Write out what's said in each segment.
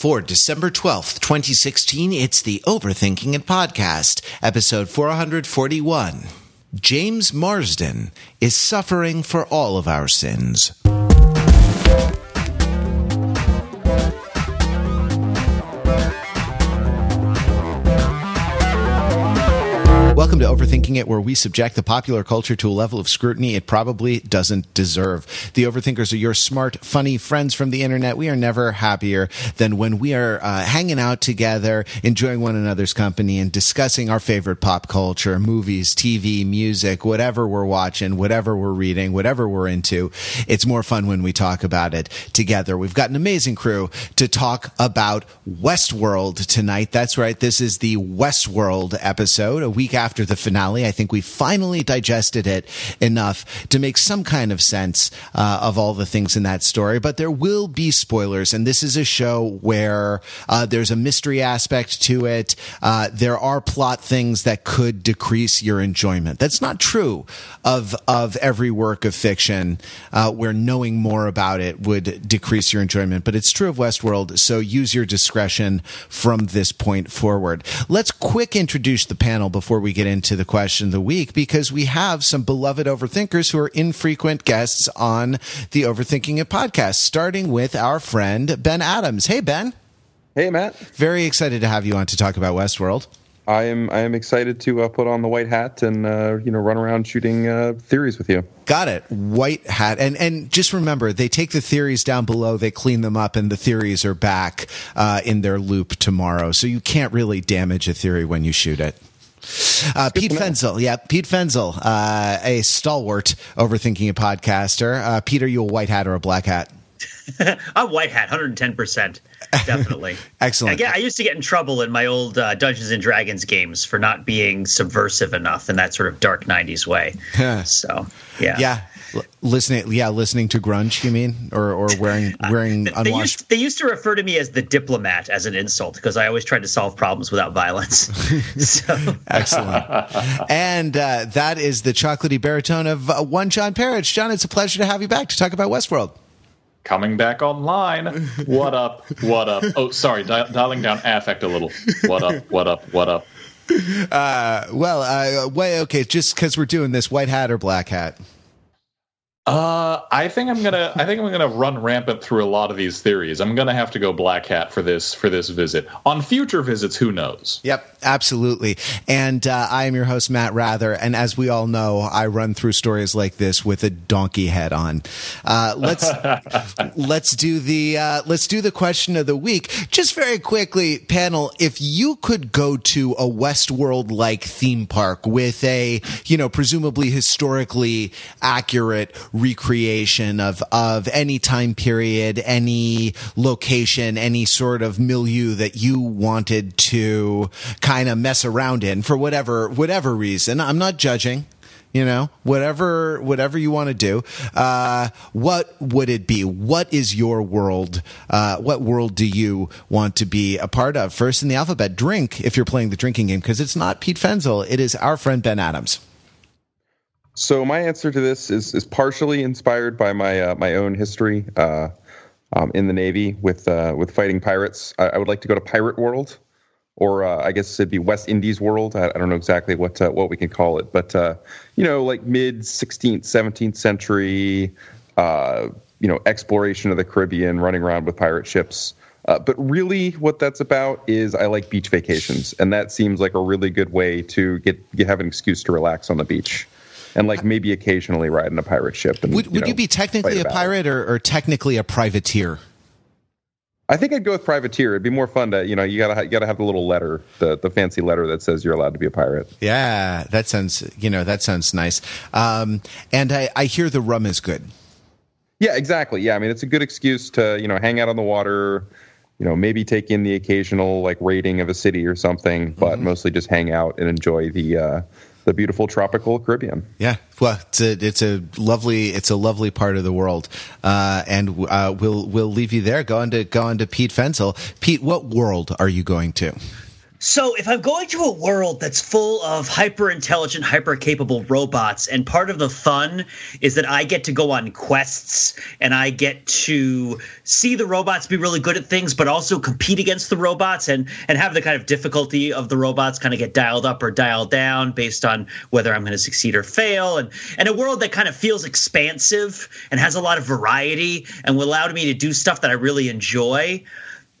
For December 12th, 2016, it's the Overthinking It podcast, episode 441. James Marsden is suffering for all of our sins. To Overthinking It, where we subject the popular culture to a level of scrutiny it probably doesn't deserve. The Overthinkers are your smart, funny friends from the internet. We are never happier than when we are uh, hanging out together, enjoying one another's company, and discussing our favorite pop culture, movies, TV, music, whatever we're watching, whatever we're reading, whatever we're into. It's more fun when we talk about it together. We've got an amazing crew to talk about Westworld tonight. That's right. This is the Westworld episode, a week after the finale. I think we finally digested it enough to make some kind of sense uh, of all the things in that story. But there will be spoilers, and this is a show where uh, there's a mystery aspect to it. Uh, there are plot things that could decrease your enjoyment. That's not true of of every work of fiction, uh, where knowing more about it would decrease your enjoyment. But it's true of Westworld. So use your discretion from this point forward. Let's quick introduce the panel before we get into the question of the week because we have some beloved overthinkers who are infrequent guests on the Overthinking It podcast, starting with our friend Ben Adams. Hey, Ben. Hey, Matt. Very excited to have you on to talk about Westworld. I am I am excited to uh, put on the white hat and uh, you know run around shooting uh, theories with you. Got it. White hat. And and just remember, they take the theories down below, they clean them up, and the theories are back uh, in their loop tomorrow. So you can't really damage a theory when you shoot it. Uh, Pete Fenzel, yeah, Pete Fenzel, uh, a stalwart overthinking a podcaster. Uh, Pete, are you a white hat or a black hat? I'm a white hat, hundred and ten percent, definitely. Excellent. Again, I used to get in trouble in my old uh, Dungeons and Dragons games for not being subversive enough in that sort of dark '90s way. so, yeah, yeah. L- listening, yeah, listening to grunge. You mean, or or wearing wearing they, used, they used to refer to me as the diplomat as an insult because I always tried to solve problems without violence. so, Excellent. and uh, that is the chocolatey baritone of uh, one John Perich. John, it's a pleasure to have you back to talk about Westworld. coming back online. What up? What up? Oh, sorry, di- dialing down affect a little. What up? What up? What up? Uh, well, uh, way okay. Just because we're doing this, white hat or black hat? Uh, I think I'm gonna. I think I'm gonna run rampant through a lot of these theories. I'm gonna have to go black hat for this for this visit. On future visits, who knows? Yep, absolutely. And uh, I am your host, Matt Wrather. And as we all know, I run through stories like this with a donkey head on. Uh, let's let's do the uh, let's do the question of the week. Just very quickly, panel. If you could go to a Westworld like theme park with a you know presumably historically accurate recreation of of any time period, any location, any sort of milieu that you wanted to kind of mess around in for whatever whatever reason. I'm not judging. You know, whatever whatever you want to do. Uh, what would it be? What is your world? Uh, what world do you want to be a part of? First in the alphabet, drink. If you're playing the drinking game, because it's not Pete Fenzel, it is our friend Ben Adams. So my answer to this is is partially inspired by my uh, my own history uh, um, in the Navy with uh, with fighting pirates. I, I would like to go to Pirate World, or uh, I guess it'd be West Indies World. I, I don't know exactly what uh, what we can call it, but uh, you know, like mid 16th, 17th century, you know, exploration of the Caribbean, running around with pirate ships. But really, what that's about is I like beach vacations, and that seems like a really good way to get, get have an excuse to relax on the beach, and like maybe occasionally ride in a pirate ship. And, Would, would know, you be technically a pirate or, or technically a privateer? I think I'd go with privateer. It'd be more fun to you know you gotta you gotta have the little letter, the the fancy letter that says you're allowed to be a pirate. Yeah, that sounds you know that sounds nice. Um, and I, I hear the rum is good. Yeah, exactly. Yeah, I mean it's a good excuse to you know hang out on the water, you know maybe take in the occasional like rating of a city or something, but mostly just hang out and enjoy the uh, the beautiful tropical Caribbean. Yeah, well, it's a it's a lovely it's a lovely part of the world, uh, and uh, we'll we'll leave you there. Go on to go on to Pete Fenzel. Pete, what world are you going to? So, if I'm going to a world that's full of hyper intelligent, hyper capable robots, and part of the fun is that I get to go on quests and I get to see the robots be really good at things, but also compete against the robots and and have the kind of difficulty of the robots kind of get dialed up or dialed down based on whether I'm going to succeed or fail, and and a world that kind of feels expansive and has a lot of variety and will allow me to do stuff that I really enjoy.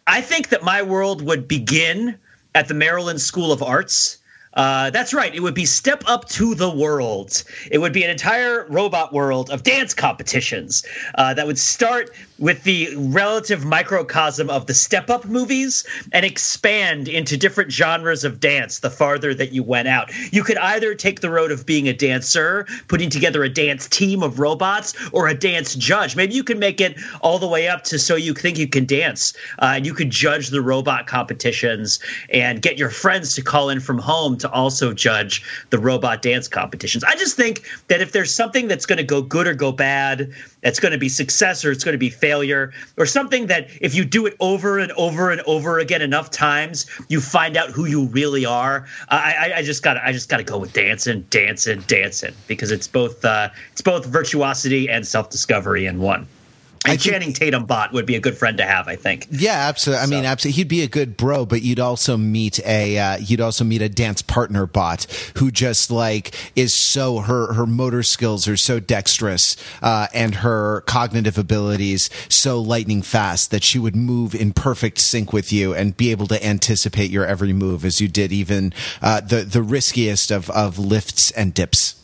I think that my world would begin at the Maryland School of Arts. Uh, that's right. It would be Step Up to the World. It would be an entire robot world of dance competitions uh, that would start with the relative microcosm of the Step Up movies and expand into different genres of dance the farther that you went out. You could either take the road of being a dancer, putting together a dance team of robots, or a dance judge. Maybe you can make it all the way up to so you think you can dance, uh, and you could judge the robot competitions and get your friends to call in from home to also judge the robot dance competitions. I just think that if there's something that's going to go good or go bad, that's going to be success or it's going to be failure or something that if you do it over and over and over again enough times you find out who you really are. I, I just gotta, i just got to go with dancing dancing dancing because it's both uh, it's both virtuosity and self-discovery in one and Channing Tatum bot would be a good friend to have, I think. Yeah, absolutely. I so. mean, absolutely. He'd be a good bro, but you'd also meet a uh, you'd also meet a dance partner bot who just like is so her her motor skills are so dexterous uh, and her cognitive abilities so lightning fast that she would move in perfect sync with you and be able to anticipate your every move as you did even uh, the the riskiest of of lifts and dips.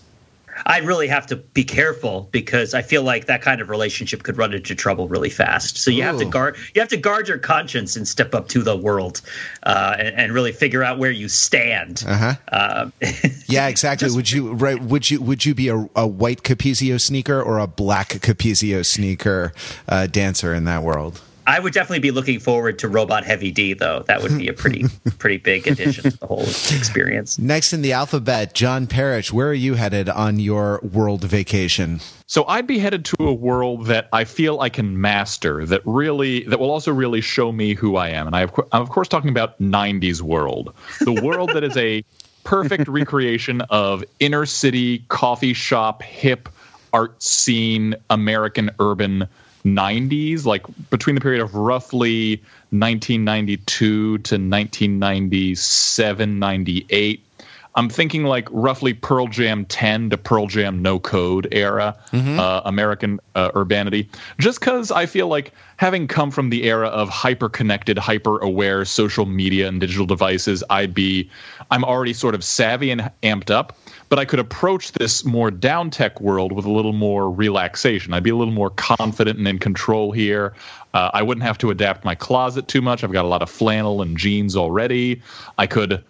I'd really have to be careful because I feel like that kind of relationship could run into trouble really fast. So you Ooh. have to guard you have to guard your conscience and step up to the world uh, and, and, really figure out where you stand. Uh-huh. Uh, yeah, exactly. Just, would you right? Would you would you be a, a white Capezio sneaker or a black Capezio sneaker uh, dancer in that world? I would definitely be looking forward to Robot Heavy D, though. That would be a pretty pretty big addition to the whole experience. Next in the alphabet, John Perich, where are you headed on your world vacation? So I'd be headed to a world that I feel I can master, that really that will also really show me who I am. And I, I'm of course talking about '90s world, the world that is a perfect recreation of inner city coffee shop hip art scene American urban 90s, like between the period of roughly 1992 to 1997, 98. I'm thinking like roughly Pearl Jam 10 to Pearl Jam No Code era mm-hmm. uh, American uh, urbanity. Just because I feel like having come from the era of hyper connected, hyper aware social media and digital devices, I'd be, I'm already sort of savvy and amped up but I could approach this more down tech world with a little more relaxation. I'd be a little more confident and in control here. Uh, I wouldn't have to adapt my closet too much. I've got a lot of flannel and jeans already. I could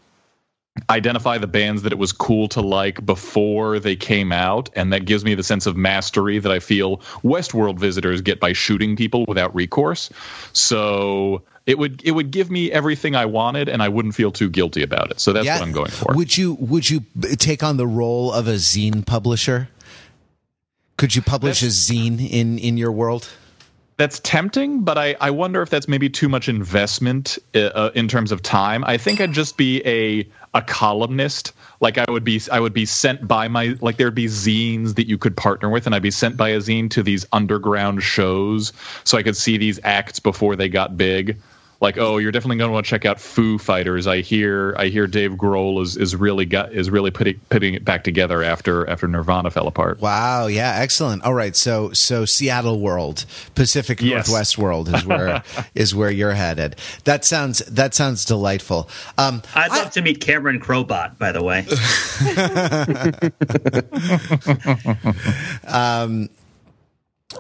identify the bands that it was cool to like before they came out and that gives me the sense of mastery that I feel Westworld visitors get by shooting people without recourse. So it would it would give me everything I wanted, and I wouldn't feel too guilty about it. So that's yeah. what I'm going for. Would you Would you take on the role of a zine publisher? Could you publish that's, a zine in in your world? That's tempting, but I, I wonder if that's maybe too much investment uh, uh, in terms of time. I think I'd just be a a columnist. Like I would be I would be sent by my like there'd be zines that you could partner with, and I'd be sent by a zine to these underground shows so I could see these acts before they got big like, oh, you're definitely going to want to check out Foo Fighters. I hear, I hear Dave Grohl is is really got is really putting putting it back together after after Nirvana fell apart. Wow, yeah, excellent. All right, so so Seattle World, Pacific yes. Northwest World is where is where you're headed. That sounds that sounds delightful. Um, I'd love I, to meet Cameron Crowbot, by the way. um,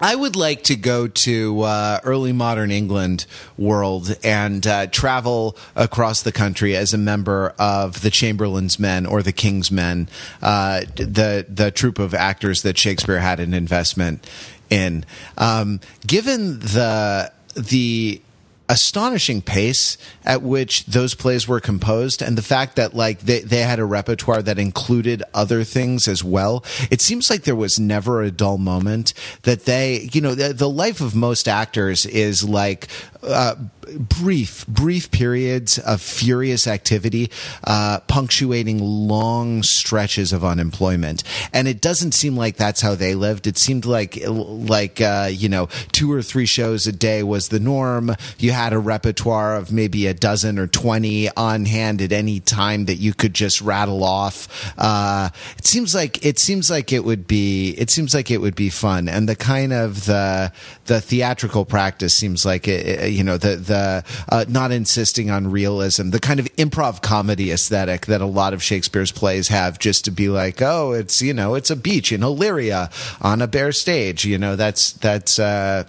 I would like to go to uh, early modern England world and uh, travel across the country as a member of the Chamberlain's Men or the King's Men, uh, the the troupe of actors that Shakespeare had an investment in. Um, given the the astonishing pace at which those plays were composed and the fact that like they, they had a repertoire that included other things as well. It seems like there was never a dull moment that they you know the, the life of most actors is like uh, brief, brief periods of furious activity, uh, punctuating long stretches of unemployment. And it doesn't seem like that's how they lived. It seemed like, like, uh, you know, two or three shows a day was the norm. You had a repertoire of maybe a dozen or 20 on hand at any time that you could just rattle off. Uh, it seems like, it seems like it would be, it seems like it would be fun. And the kind of the, the theatrical practice seems like it, you know, the, the, uh, uh, not insisting on realism, the kind of improv comedy aesthetic that a lot of Shakespeare's plays have, just to be like, oh, it's you know, it's a beach in Illyria on a bare stage. You know, that's that's. Uh,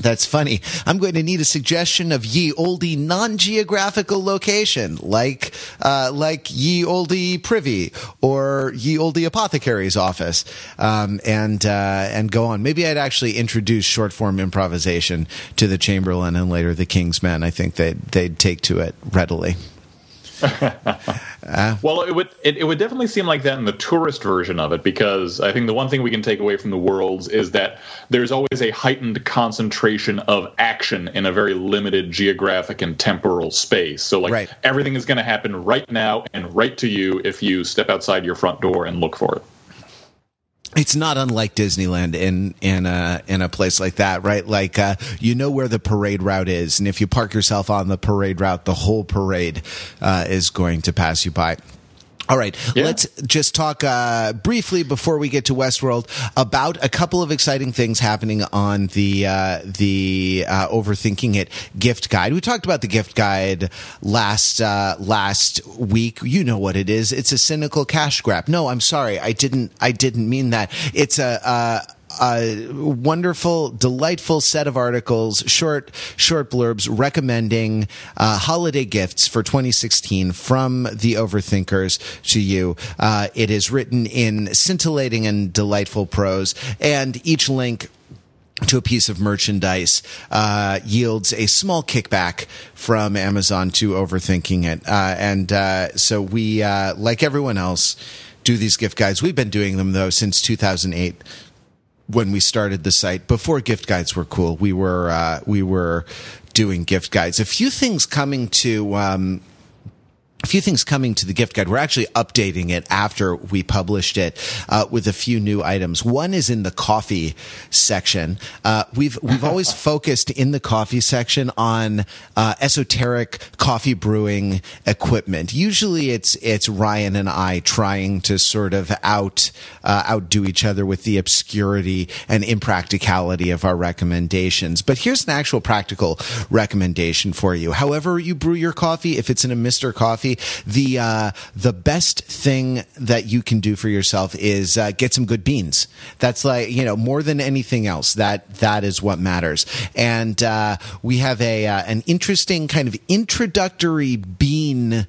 that's funny. I'm going to need a suggestion of ye olde non-geographical location, like uh, like ye olde privy or ye olde apothecary's office, um, and uh, and go on. Maybe I'd actually introduce short form improvisation to the Chamberlain and later the King's Men. I think they'd they'd take to it readily uh, well, it would it, it, would definitely seem like that in the tourist version of it because I think the one thing we can take away from the worlds is that there's always a heightened concentration of action in a very limited geographic and temporal space. So like right. everything is going to happen right now and right to you if you step outside your front door and look for it it's not unlike Disneyland in in a in a place like that, right? Like uh, you know where the parade route is, and if you park yourself on the parade route, the whole parade uh, is going to pass you by. All right, yeah. let's just talk uh, briefly before we get to Westworld about a couple of exciting things happening on the uh, the uh, overthinking it gift guide. We talked about the gift guide last uh, last week. You know what it is? It's a cynical cash grab. No, I'm sorry, I didn't. I didn't mean that. It's a a wonderful, delightful set of articles, short, short blurbs recommending uh, holiday gifts for 2016 from the Overthinkers to you. Uh, it is written in scintillating and delightful prose, and each link to a piece of merchandise uh, yields a small kickback from Amazon to overthinking it. Uh, and uh, so we, uh, like everyone else, do these gift guides. We've been doing them though since 2008 when we started the site before gift guides were cool. We were uh, we were doing gift guides. A few things coming to um, few things coming to the gift guide. We're actually updating it after we published it uh, with a few new items. One is in the coffee section. Uh, we've we've always focused in the coffee section on uh, esoteric coffee brewing equipment. Usually, it's it's Ryan and I trying to sort of out uh, outdo each other with the obscurity and impracticality of our recommendations. But here's an actual practical recommendation for you. However, you brew your coffee, if it's in a Mister Coffee coffee. The uh, the best thing that you can do for yourself is uh, get some good beans. That's like you know more than anything else. That that is what matters. And uh, we have a uh, an interesting kind of introductory bean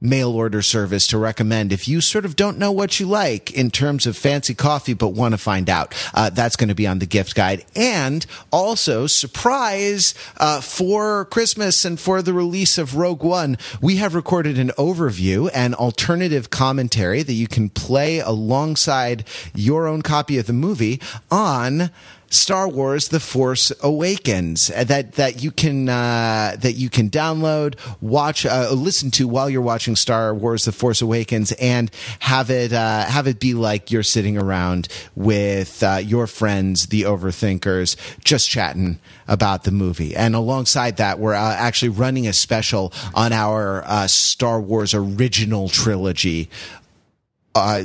mail order service to recommend if you sort of don't know what you like in terms of fancy coffee but want to find out. Uh, that's going to be on the gift guide. And also surprise uh, for christmas and for the release of rogue one we have recorded an overview and alternative commentary that you can play alongside your own copy of the movie on Star Wars: The Force Awakens uh, that that you can uh, that you can download, watch, uh, listen to while you're watching Star Wars: The Force Awakens, and have it uh, have it be like you're sitting around with uh, your friends, the Overthinkers, just chatting about the movie. And alongside that, we're uh, actually running a special on our Star Wars original trilogy uh,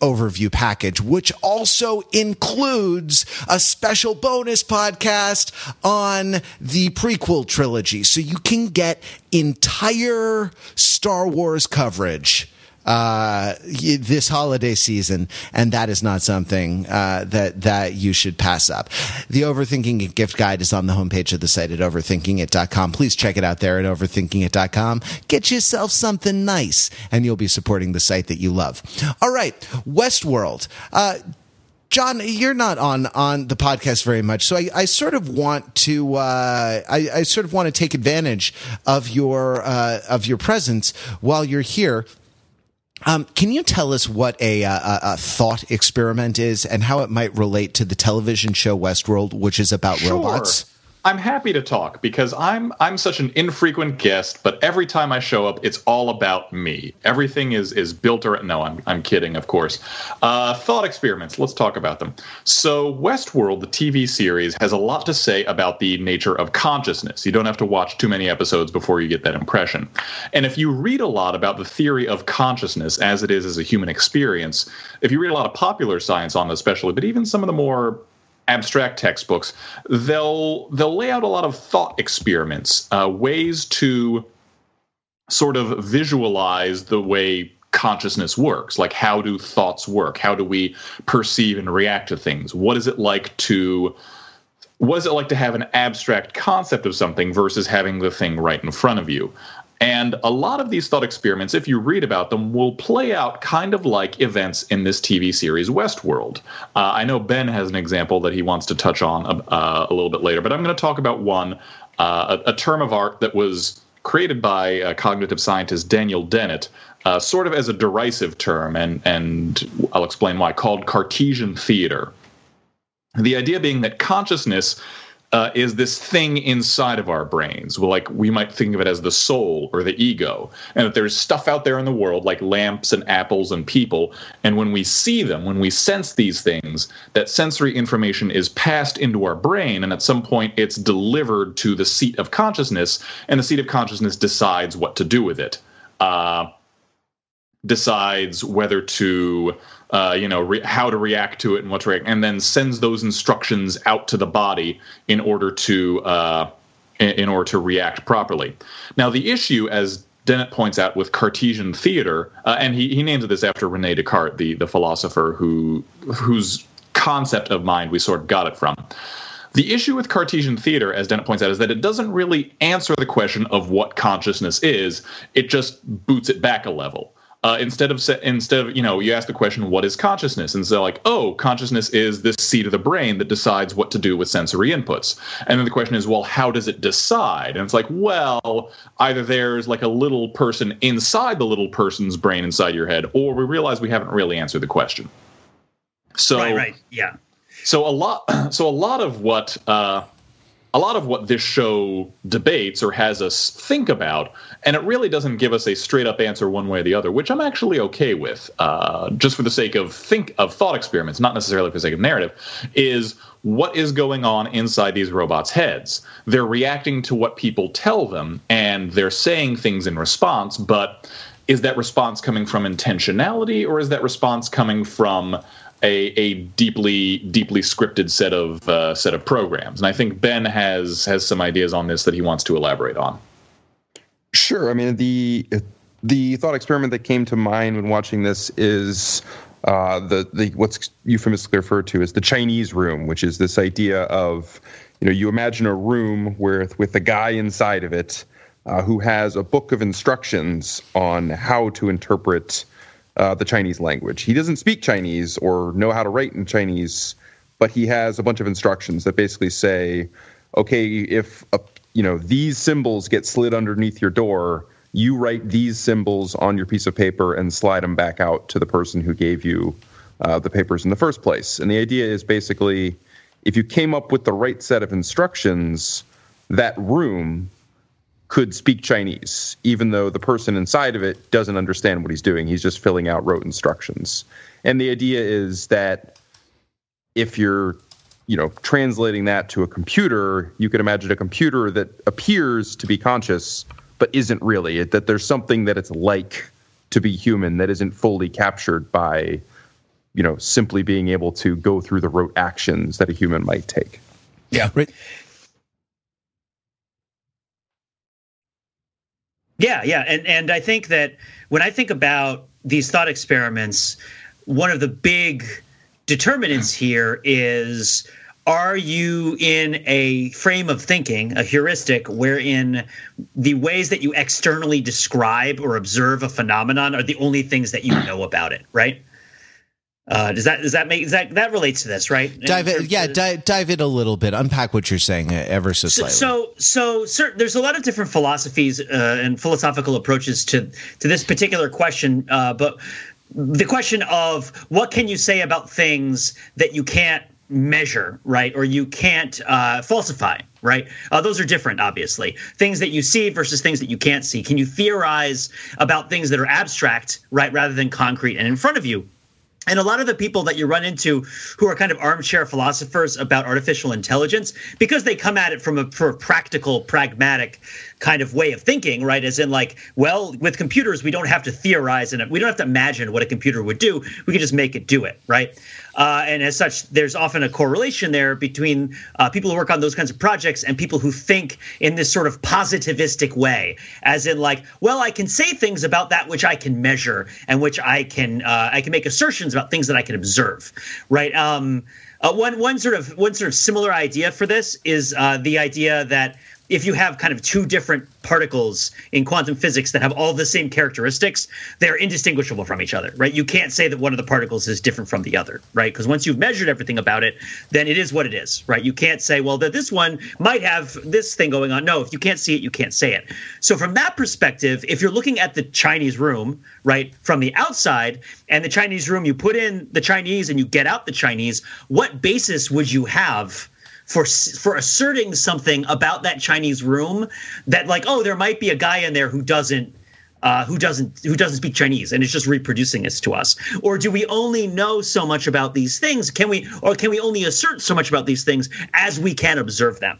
overview package, which also includes a special bonus podcast on the prequel trilogy. So you can get entire Star Wars coverage uh, this holiday season, and that is not something uh, that that you should pass up. The Overthinking It gift guide is on the homepage of the site at overthinkingit.com. Please check it out there at overthinkingit.com. Get yourself something nice, and you'll be supporting the site that you love. All right, Westworld. Uh, John, you're not on on the podcast very much, so I, I sort of want to uh, I, I, sort of want to take advantage of your uh, of your presence while you're here um, can you tell us what a, a, a, thought experiment is and how it might relate to the television show Westworld, which is about sure. robots? I'm happy to talk because I'm I'm such an infrequent guest, but every time I show up, it's all about me. Everything is is built around. No, I'm I'm kidding, of course. Uh, thought experiments. Let's talk about them. So, Westworld, the TV series, has a lot to say about the nature of consciousness. You don't have to watch too many episodes before you get that impression. And if you read a lot about the theory of consciousness as it is as a human experience, if you read a lot of popular science on this, especially, but even some of the more abstract textbooks, they'll they'll lay out a lot of thought experiments, uh, ways to sort of visualize the way consciousness works. Like how do thoughts work? How do we perceive and react to things? What is it like to what is it like to have an abstract concept of something versus having the thing right in front of you? And a lot of these thought experiments, if you read about them, will play out kind of like events in this TV series Westworld. Uh, I know Ben has an example that he wants to touch on uh, a little bit later, but I'm going to talk about one, uh, a, a, term of art that was created by uh, cognitive scientist Daniel Dennett, uh, sort of as a derisive term, and, and I'll explain why, called Cartesian theater. The idea being that consciousness uh, is this thing inside of our brains. Well, like we might think of it as the soul or the ego, and that there's stuff out there in the world like lamps and apples and people. And when we see them, when we sense these things, that sensory information is passed into our brain, and at some point it's delivered to the seat of consciousness, and the seat of consciousness decides what to do with it. Uh, decides whether to uh, you know re- how to react to it and what to react and then sends those instructions out to the body in order to uh, in order to react properly now the issue as Dennett points out with Cartesian theater, uh, and he, he names this after Rene Descartes, the, the philosopher who whose concept of mind we sort of got it from. The issue with Cartesian theater, as Dennett points out, is that it doesn't really answer the question of what consciousness is. It just boots it back a level uh, instead of instead of you know you ask the question what is consciousness? And so like oh consciousness is this seat of the brain that decides what to do with sensory inputs. And then the question is well how does it decide? And it's like well either there's like a little person inside the little person's brain inside your head or we realize we haven't really answered the question. So right right. Yeah. so a lot so a lot of what uh, a lot of what this show debates or has us think about, and it really doesn't give us a straight up answer one way or the other, which I'm actually okay with, uh, just for the sake of think of thought experiments, not necessarily for the sake of narrative, is what is going on inside these robots' heads. They're reacting to what people tell them, and they're saying things in response, but is that response coming from intentionality or is that response coming from a, a deeply deeply scripted set of uh, set of programs. And I think Ben has has some ideas on this that he wants to elaborate on. Sure. I mean the the thought experiment that came to mind when watching this is uh, the the what's euphemistically referred to as the Chinese room, which is this idea of you know you imagine a room with with a guy inside of it uh, who has a book of instructions on how to interpret uh, the Chinese language. He doesn't speak Chinese or know how to write in Chinese, but he has a bunch of instructions that basically say, okay, if a, you know these symbols get slid underneath your door, you write these symbols on your piece of paper and slide them back out to the person who gave you uh, the papers in the first place. And the idea is basically, if you came up with the right set of instructions, that room could speak Chinese, even though the person inside of it doesn't understand what he's doing. He's just filling out rote instructions. And the idea is that if you're you know translating that to a computer you could imagine a computer that appears to be conscious but isn't really that there's something that it's like to be human that isn't fully captured by you know simply being able to go through the rote actions that a human might take yeah right Yeah, yeah, and and I think that when I think about these thought experiments, one of the big determinants here is are you in a frame of thinking, a heuristic, wherein the ways that you externally describe or observe a phenomenon are the only things that you know about it, right? Uh, does that does that make that that relates to this right? Dive in, yeah, dive, dive in a little bit. Unpack what you're saying uh, ever so slightly. So so, so there's a lot of different philosophies uh, and philosophical approaches to to this particular question, uh, but the question of what can you say about things that you can't measure, right? Or you can't uh, falsify, right? Uh, those are different, obviously. Things that you see versus things that you can't see. Can you theorize about things that are abstract, right, rather than concrete and in front of you? And a lot of the people that you run into who are kind of armchair philosophers about artificial intelligence, because they come at it from a, from a practical, pragmatic kind of way of thinking, right? As in, like, well, with computers, we don't have to theorize and we don't have to imagine what a computer would do. We can just make it do it, right? Uh, and as such, there's often a correlation there between uh, people who work on those kinds of projects and people who think in this sort of positivistic way, as in, like, well, I can say things about that which I can measure and which I can uh, I can make assertions about things that I can observe, right? Um, uh, one one sort of one sort of similar idea for this is uh, the idea that if you have kind of two different particles in quantum physics that have all the same characteristics, they're indistinguishable from each other, right? You can't say that one of the particles is different from the other, right? Because once you've measured everything about it, then it is what it is, right? You can't say, well, that this one might have this thing going on. No, if you can't see it, you can't say it. So from that perspective, if you're looking at the Chinese room, right, from the outside, and the Chinese room, you put in the Chinese and you get out the Chinese, what basis would you have? For for asserting something about that Chinese room that like oh there might be a guy in there who doesn't uh, who doesn't who doesn't speak Chinese and is just reproducing this to us? Or do we only know so much about these things? Can we or can we only assert so much about these things as we can observe them?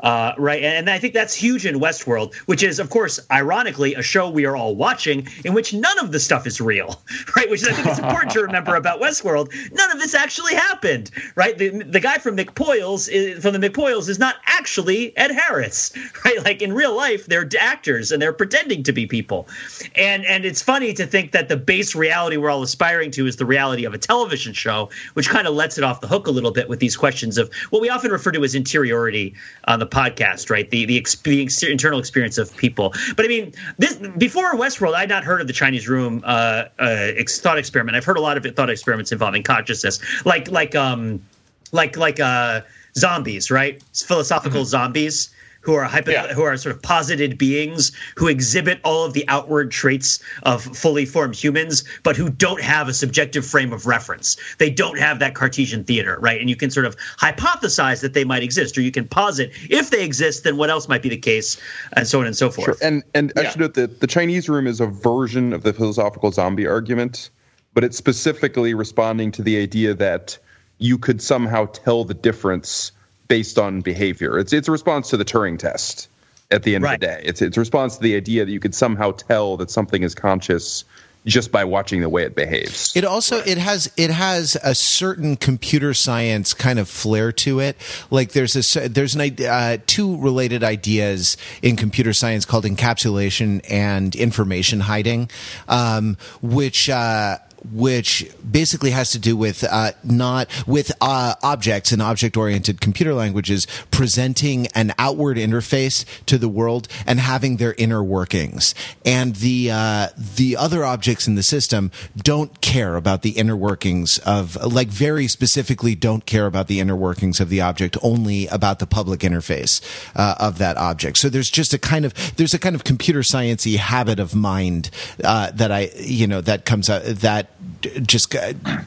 Uh, right, and I think that's huge in Westworld, which is, of course, ironically, a show we are all watching in which none of the stuff is real, right? Which I think is important to remember about Westworld. None of this actually happened, right? The the guy from McPoyles is, from the McPoyles is not actually Ed Harris, right? Like in real life, they're actors and they're pretending to be people, and and it's funny to think that the base reality we're all aspiring to is the reality of a television show, which kind of lets it off the hook a little bit with these questions of what we often refer to as interiority on the podcast, right? The the, the internal experience of people. But I mean, this before Westworld, I'd not heard of the Chinese Room uh, uh, thought experiment. I've heard a lot of thought experiments involving consciousness, like like um like like uh zombies, right? Philosophical mm-hmm. zombies who are hypo- yeah. who are sort of posited beings who exhibit all of the outward traits of fully formed humans, but who don't have a subjective frame of reference. They don't have that Cartesian theater, right? And you can sort of hypothesize that they might exist, or you can posit if they exist, then what else might be the case, and so on and so forth. Sure. And and yeah. I should note that the Chinese room is a version of the philosophical zombie argument, but it's specifically responding to the idea that you could somehow tell the difference based on behavior. It's it's a response to the Turing test at the end right. of the day. It's it's a response to the idea that you could somehow tell that something is conscious just by watching the way it behaves. It also it has it has a certain computer science kind of flair to it. Like there's a there's an uh, two related ideas in computer science called encapsulation and information hiding, um, which. Uh, which basically has to do with uh, not with uh, objects and object-oriented computer languages presenting an outward interface to the world and having their inner workings, and the uh, the other objects in the system don't care about the inner workings of like very specifically don't care about the inner workings of the object, only about the public interface uh, of that object. So there's just a kind of there's a kind of computer sciencey habit of mind uh, that I you know that comes out that just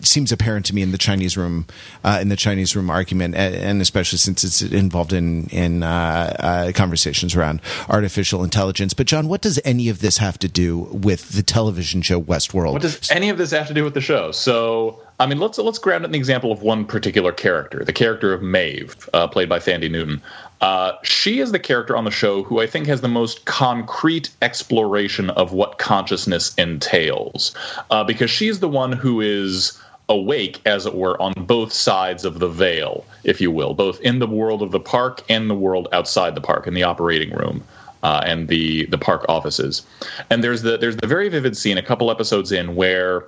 seems apparent to me in the Chinese room, uh, in the Chinese room argument, and especially since it's involved in in uh, uh, conversations around artificial intelligence. But John, what does any of this have to do with the television show Westworld? What does any of this have to do with the show? So. I mean, let's let's grab an example of one particular character, the character of Maeve, uh, played by Thandie Newton. Uh, she is the character on the show who I think has the most concrete exploration of what consciousness entails, uh, because she's the one who is awake, as it were, on both sides of the veil, if you will, both in the world of the park and the world outside the park, in the operating room. Uh, and the the park offices, and there's the there's the very vivid scene a couple episodes in where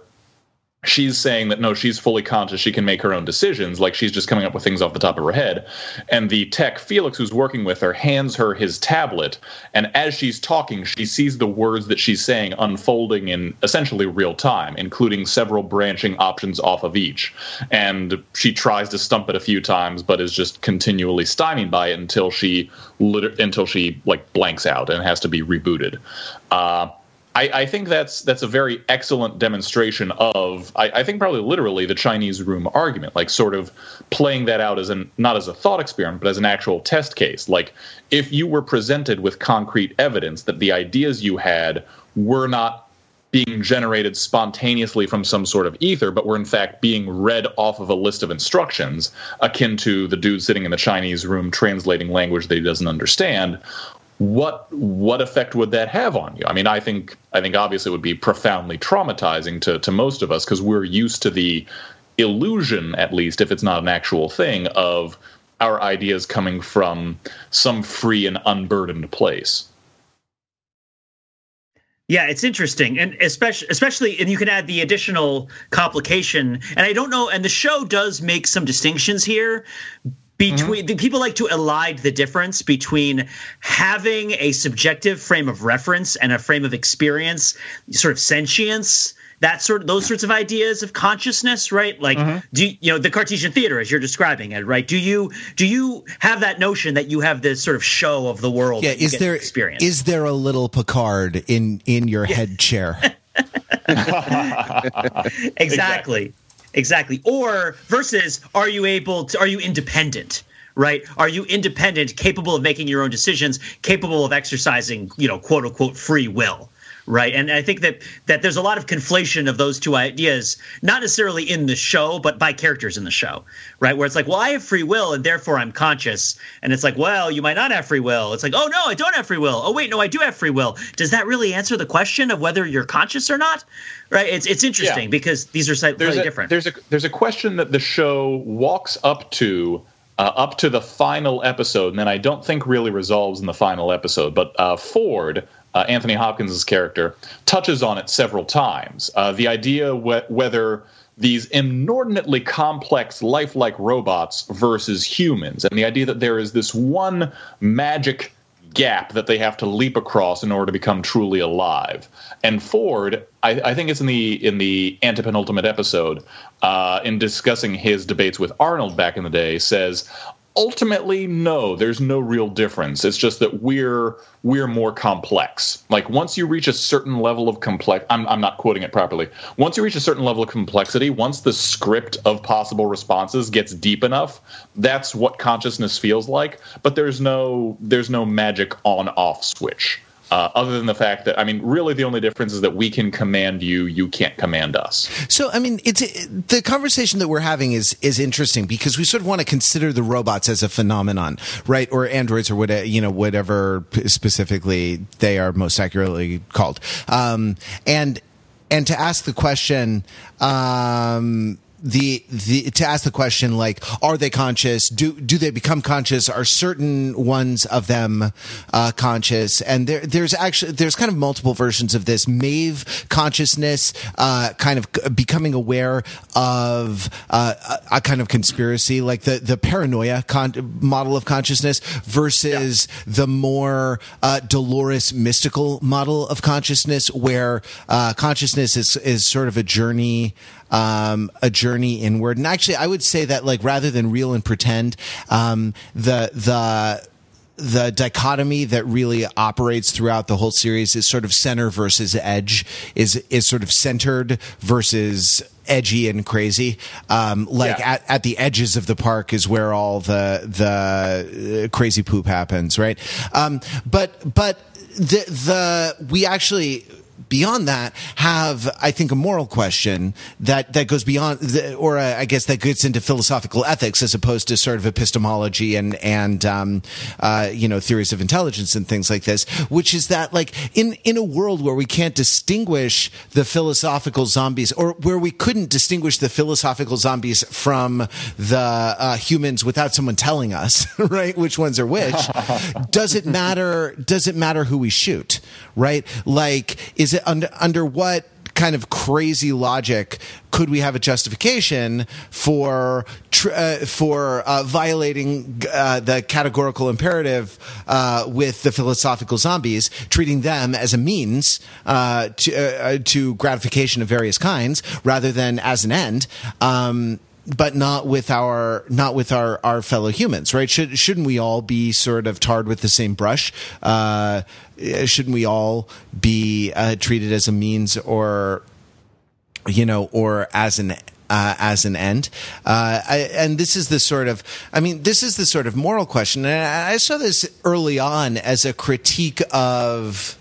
she's saying that no she's fully conscious she can make her own decisions like she's just coming up with things off the top of her head. And the tech felix who's working with her hands her his tablet. And as she's talking she sees the words that she's saying unfolding in essentially real time including several branching options off of each. And she tries to stump it a few times but is just continually stymied by it until she until she like blanks out and has to be rebooted. Uh, I, I, think that's that's a very excellent demonstration of I, I, think probably literally the Chinese room argument, like sort of playing that out as an not as a thought experiment, but as an actual test case. Like if you were presented with concrete evidence that the ideas you had were not being generated spontaneously from some sort of ether, but were in fact being read off of a list of instructions, akin to the dude sitting in the Chinese room translating language that he doesn't understand what what effect would that have on you? I mean, I think I think obviously it would be profoundly traumatizing to to most of us because we're used to the illusion, at least if it's not an actual thing, of our ideas coming from some free and unburdened place. Yeah, it's interesting, and especially especially, and you can add the additional complication. And I don't know, and the show does make some distinctions here between mm-hmm. people like to elide the difference between having a subjective frame of reference and a frame of experience sort of sentience that sort of those sorts of ideas of consciousness right like mm-hmm. do you, you know the cartesian theater as you're describing it right do you do you have that notion that you have this sort of show of the world yeah is there experience is there a little picard in in your yeah. head chair exactly. exactly. Exactly. Or versus are you able to are you independent? Right? Are you independent, capable of making your own decisions, capable of exercising, you know, quote unquote free will? Right? And i think that that there's a lot of conflation of those two ideas not necessarily in the show but by characters in the show right? Where it's like well i have free will and therefore i'm conscious. And it's like well you might not have free will. It's like oh no i don't have free will. Oh wait no i do have free will. Does that really answer the question of whether you're conscious or not? Right? It's it's interesting yeah. because these are slightly there's a, different. there's a there's a question that the show walks up to uh, up to the final episode, and then I don't think really resolves in the final episode. But uh, Ford, uh, Anthony Hopkins' character, touches on it several times. Uh, the idea wh- whether these inordinately complex, lifelike robots versus humans, and the idea that there is this one magic gap that they have to leap across in order to become truly alive. And Ford, I, I think it's in the in the antepenultimate episode, uh, in discussing his debates with Arnold back in the day, says, ultimately no there's no real difference. It's just that we're we're more complex. Like once you reach a certain level of complex I'm, I'm not quoting it properly. Once you reach a certain level of complexity once the script of possible responses gets deep enough that's what consciousness feels like. But there's no there's no magic on off switch uh, other than the fact that I mean, really, the only difference is that we can command you, you can't command us. So, I mean, it's the conversation that we're having is is interesting because we sort of want to consider the robots as a phenomenon, right? Or androids, or whatever you know, whatever specifically they are most accurately called, um, and and to ask the question. Um, the the to ask the question like are they conscious? Do do they become conscious? Are certain ones of them uh, conscious? And there there's actually there's kind of multiple versions of this. Maeve consciousness uh, kind of becoming aware of uh, a, a, kind of conspiracy like the the paranoia con- model of consciousness versus yeah. the more uh, Dolores mystical model of consciousness where uh, consciousness is is sort of a journey um, a journey inward. And actually, I would say that like rather than real and pretend, um, the the the dichotomy that really operates throughout the whole series is sort of center versus edge is is sort of centered versus edgy and crazy. Um, like yeah. at, at the edges of the park is where all the the uh, crazy poop happens, right? Um, but but the the we actually beyond that have, I think, a moral question that, that goes beyond, the, or uh, I guess that gets into philosophical ethics as opposed to sort of epistemology and, and, um, uh, you know, theories of intelligence and things like this, which is that like in, in a world where we can't distinguish the philosophical zombies or where we couldn't distinguish the philosophical zombies from the uh, humans without someone telling us, right? Which ones are which? does it matter? Does it matter who we shoot? Right? Like, is it under under what kind of crazy logic could we have a justification for tr- uh, for uh, violating uh, the categorical imperative uh, with the philosophical zombies, treating them as a means uh, to uh, to gratification of various kinds rather than as an end? Um, but not with our not with our our fellow humans, right? Should shouldn't we all be sort of tarred with the same brush? Uh, shouldn't we all be uh, treated as a means or you know or as an uh, as an end. Uh, I, and this is the sort of, I mean, this is the sort of moral question. And I, I saw this early on as a critique of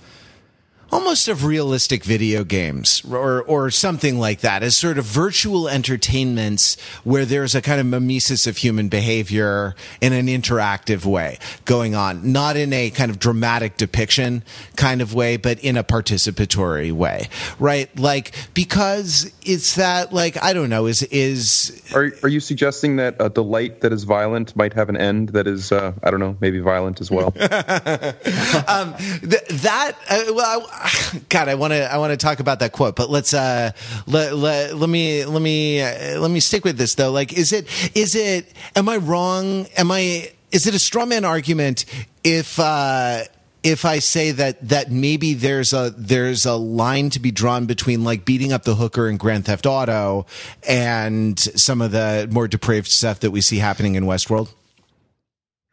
almost of realistic video games or or something like that as sort of virtual entertainments where there's a kind of mimesis of human behavior in an interactive way going on. Not in a kind of dramatic depiction kind of way but in a participatory way right? Like because it's that like i don't know is is are, are you suggesting that a delight that is violent might have an end that is uh, i don't know maybe violent as well? Um, th- that uh, well God, I want to I want to talk about that quote, but let's uh let, let, let me let me uh, let me stick with this though. Like, is it is it? Am I wrong? Am I? Is it a straw man argument if? uh if I say that that maybe there's a there's a line to be drawn between like beating up the hooker in Grand Theft Auto and some of the more depraved stuff that we see happening in Westworld?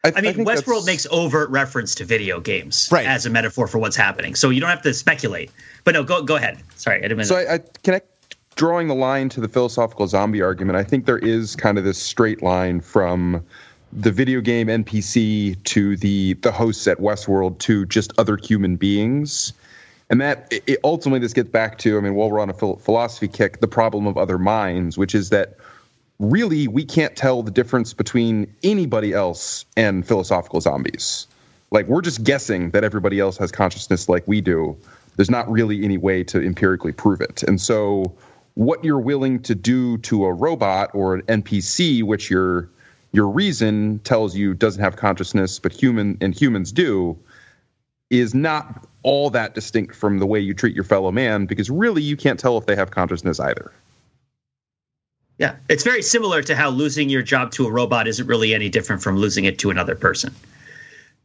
I, I mean, I Westworld makes overt reference to video games right. as a metaphor for what's happening, so you don't have to speculate. But no, go go ahead. Sorry, I didn't. So I, I connect drawing the line to the philosophical zombie argument. I think there is kind of this straight line from the video game NPC to the the hosts at Westworld to just other human beings. And that it, ultimately, this gets back to, I mean, while we're on a philosophy kick, the problem of other minds, which is that really we can't tell the difference between anybody else and philosophical zombies. Like we're just guessing that everybody else has consciousness like we do. There's not really any way to empirically prove it. And so what you're willing to do to a robot or an NPC which your your reason tells you doesn't have consciousness but human and humans do is not all that distinct from the way you treat your fellow man because really you can't tell if they have consciousness either. Yeah, it's very similar to how losing your job to a robot isn't really any different from losing it to another person.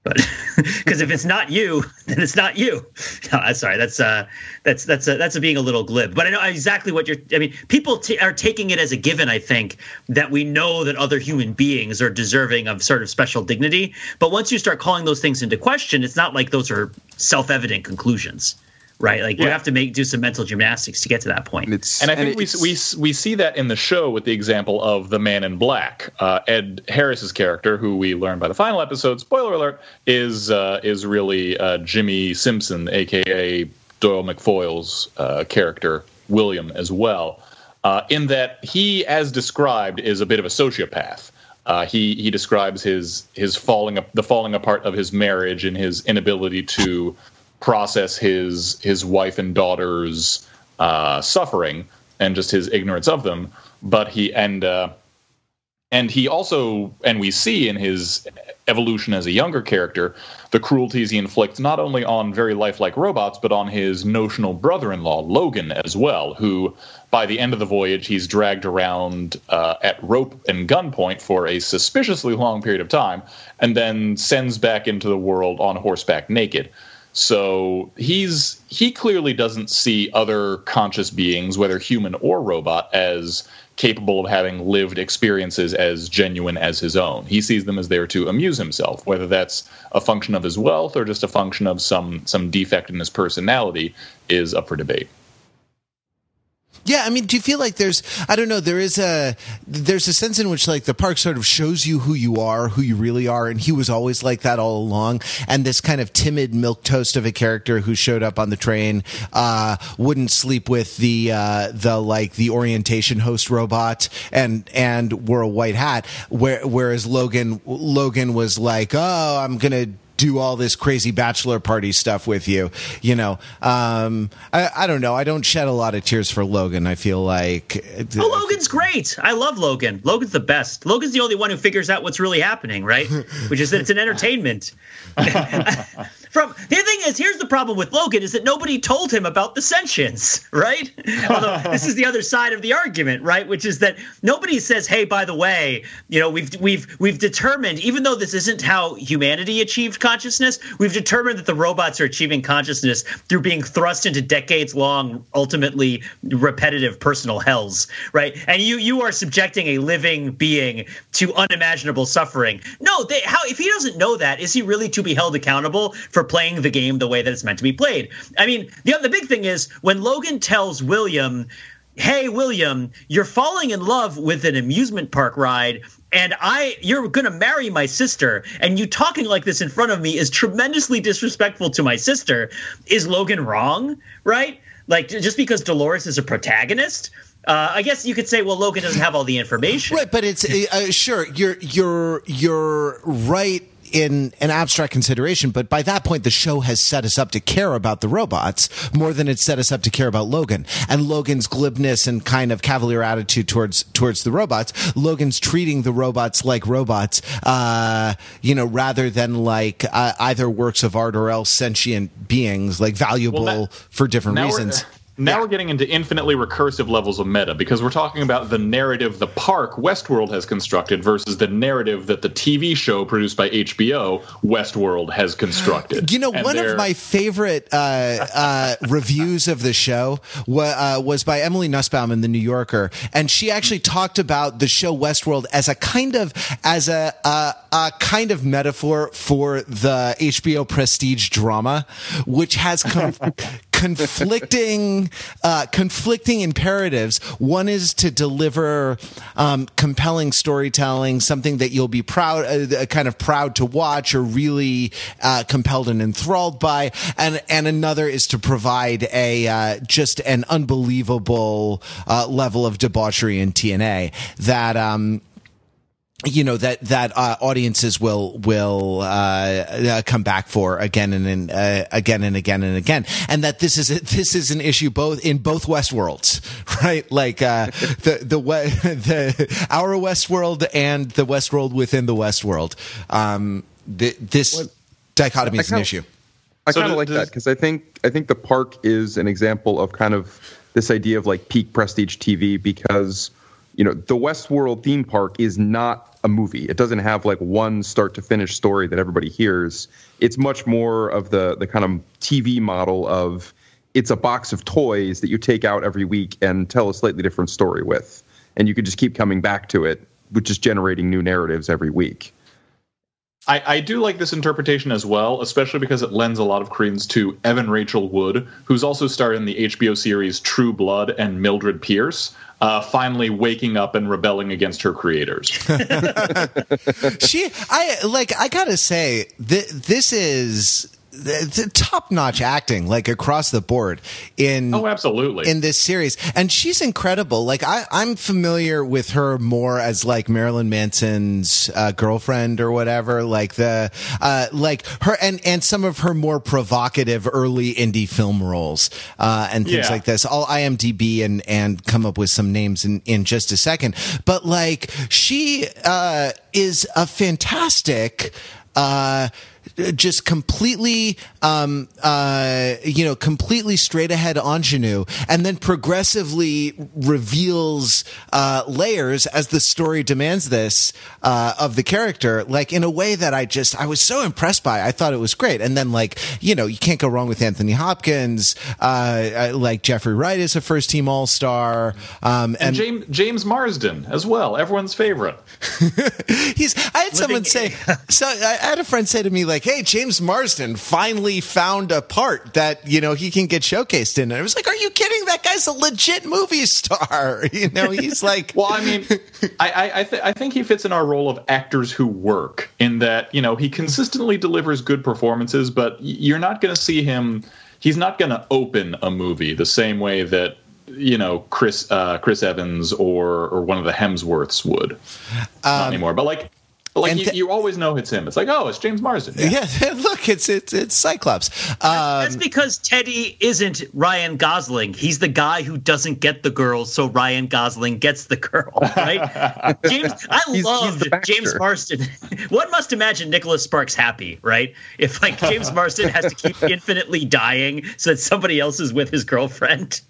But because if it's not you, then it's not you. No, sorry, that's uh, that's that's a, that's being a little glib. But I know exactly what you're. I mean, people t- are taking it as a given. I think that we know that other human beings are deserving of sort of special dignity. But once you start calling those things into question, it's not like those are self-evident conclusions right? Like yeah. you have to make do some mental gymnastics to get to that point. It's, and I think and we, we we see that in the show with the example of the Man in Black, uh, Ed Harris's character, who we learn by the final episode. Spoiler alert: is uh, is really uh, Jimmi Simpson, aka Doyle McPoyle's uh, character, William, as well. Uh, in that he, as described, is a bit of a sociopath. Uh, he he describes his his falling up the falling apart of his marriage and his inability to process his his wife and daughter's uh, suffering and just his ignorance of them. But he and uh, and he also and we see in his evolution as a younger character the cruelties he inflicts not only on very lifelike robots but on his notional brother-in-law Logan as well, who by the end of the voyage he's dragged around uh, at rope and gunpoint for a suspiciously long period of time, and then sends back into the world on horseback naked. So he's he clearly doesn't see other conscious beings, whether human or robot, as capable of having lived experiences as genuine as his own. He sees them as there to amuse himself, whether that's a function of his wealth or just a function of some some defect in his personality is up for debate. Yeah, I mean, do you feel like there's I don't know, there is a there's a sense in which like the park sort of shows you who you are, who you really are, and he was always like that all along. And this kind of timid milk toast of a character who showed up on the train uh, wouldn't sleep with the uh, the like the orientation host robot and and wore a white hat, where, whereas Logan Logan was like, oh, I'm gonna do all this crazy bachelor party stuff with you. You know, um, I, I, don't know. I don't shed a lot of tears for Logan. I feel like oh, Logan's great. I love Logan. Logan's the best. Logan's the only one who figures out what's really happening, right? Which is that it's an entertainment. from the thing is, here's the problem with Logan is that nobody told him about the sentience, right? Although this is the other side of the argument, right? Which is that nobody says, "Hey, by the way, you know, we've we've we've determined, even though this isn't how humanity achieved consciousness, we've determined that the robots are achieving consciousness through being thrust into decades-long, ultimately repetitive personal hells, right? And you you are subjecting a living being to unimaginable suffering. No, they, how if he doesn't know that, is he really to be held accountable for playing the game the way that it's meant to be played? I mean, the the big thing is when Logan tells William hey william you're falling in love with an amusement park ride and i you're going to marry my sister and you talking like this in front of me is tremendously disrespectful to my sister is logan wrong right like just because dolores is a protagonist uh, I guess you could say, well, Logan doesn't have all the information, right? But it's uh, sure you're you're you're right in an abstract consideration, but by that point, the show has set us up to care about the robots more than it's set us up to care about Logan. And Logan's glibness and kind of cavalier attitude towards towards the robots. Logan's treating the robots like robots, uh, you know, rather than like uh, either works of art or else sentient beings, like valuable well, that, for different reasons. Now yeah. we're getting into infinitely recursive levels of meta because we're talking about the narrative the park Westworld has constructed versus the narrative that the TV show produced by HBO Westworld has constructed. You know, and one of my favorite uh, uh, reviews of the show uh, was by Emily Nussbaum in the New Yorker, and she actually talked about the show Westworld as a kind of as a, a, a kind of metaphor for the HBO prestige drama, which has come conflicting uh, conflicting imperatives. One is to deliver um, compelling storytelling, something that you'll be proud, uh, kind of proud to watch, or really uh, compelled and enthralled by, and and another is to provide a uh, just an unbelievable uh, level of debauchery in TNA that. Um, you know that that uh, audiences will will uh, uh, come back for again and, and uh, again and again and again, and that this is a, this is an issue both in both West worlds, right? Like uh, the the the our West world and the West world within the West world. Um, the, this well, dichotomy is an issue. I kind of like does, that because I think I think the park is an example of kind of this idea of like peak prestige TV because you know the Westworld theme park is not a movie. It doesn't have like one start to finish story that everybody hears. It's much more of the the kind of TV model of it's a box of toys that you take out every week and tell a slightly different story with, and you can just keep coming back to it, which is generating new narratives every week. I, I, do like this interpretation as well, especially because it lends a lot of credence to Evan Rachel Wood, who's also starred in the HBO series True Blood and Mildred Pierce, uh, finally waking up and rebelling against her creators. she, I like, I gotta say, th- this is top notch acting like across the board in oh absolutely. in this series. And she's incredible. Like I, i'm familiar with her more as like marilyn manson's uh, girlfriend or whatever. Like the uh, like her and and some of her more provocative early indie film roles uh, and things yeah. like this. I'll imdb and and come up with some names in in just a second. But like she uh, is a fantastic uh, just completely, um, uh, you know, completely straight ahead ingenue, and then progressively reveals uh, layers as the story demands this uh, of the character, like in a way that I just I was so impressed by. I thought it was great, and then like you know, you can't go wrong with Anthony Hopkins. Uh, like Jeffrey Wright is a first team All Star, um, and, and, James James Marsden as well, everyone's favorite. He's. I had someone say. So I had a friend say to me like, "Hey, James Marsden finally found a part that you know he can get showcased in." And I was like, "Are you kidding? That guy's a legit movie star. You know, he's like." well, I mean, I I, th- I think he fits in our role of actors who work in that you know he consistently delivers good performances, but you're not going to see him. He's not going to open a movie the same way that you know Chris uh, Chris Evans or or one of the Hemsworths would. Um, not anymore, but like Like And you, th- you always know it's him. It's like, oh, it's James Marsden. Yeah, look, it's it's it's Cyclops. Um, That's because Teddy isn't Ryan Gosling. He's the guy who doesn't get the girl, so Ryan Gosling gets the girl, right? James, I he's loved the James Marsden. One must imagine Nicholas Sparks happy, right? If like James Marsden has to keep infinitely dying so that somebody else is with his girlfriend.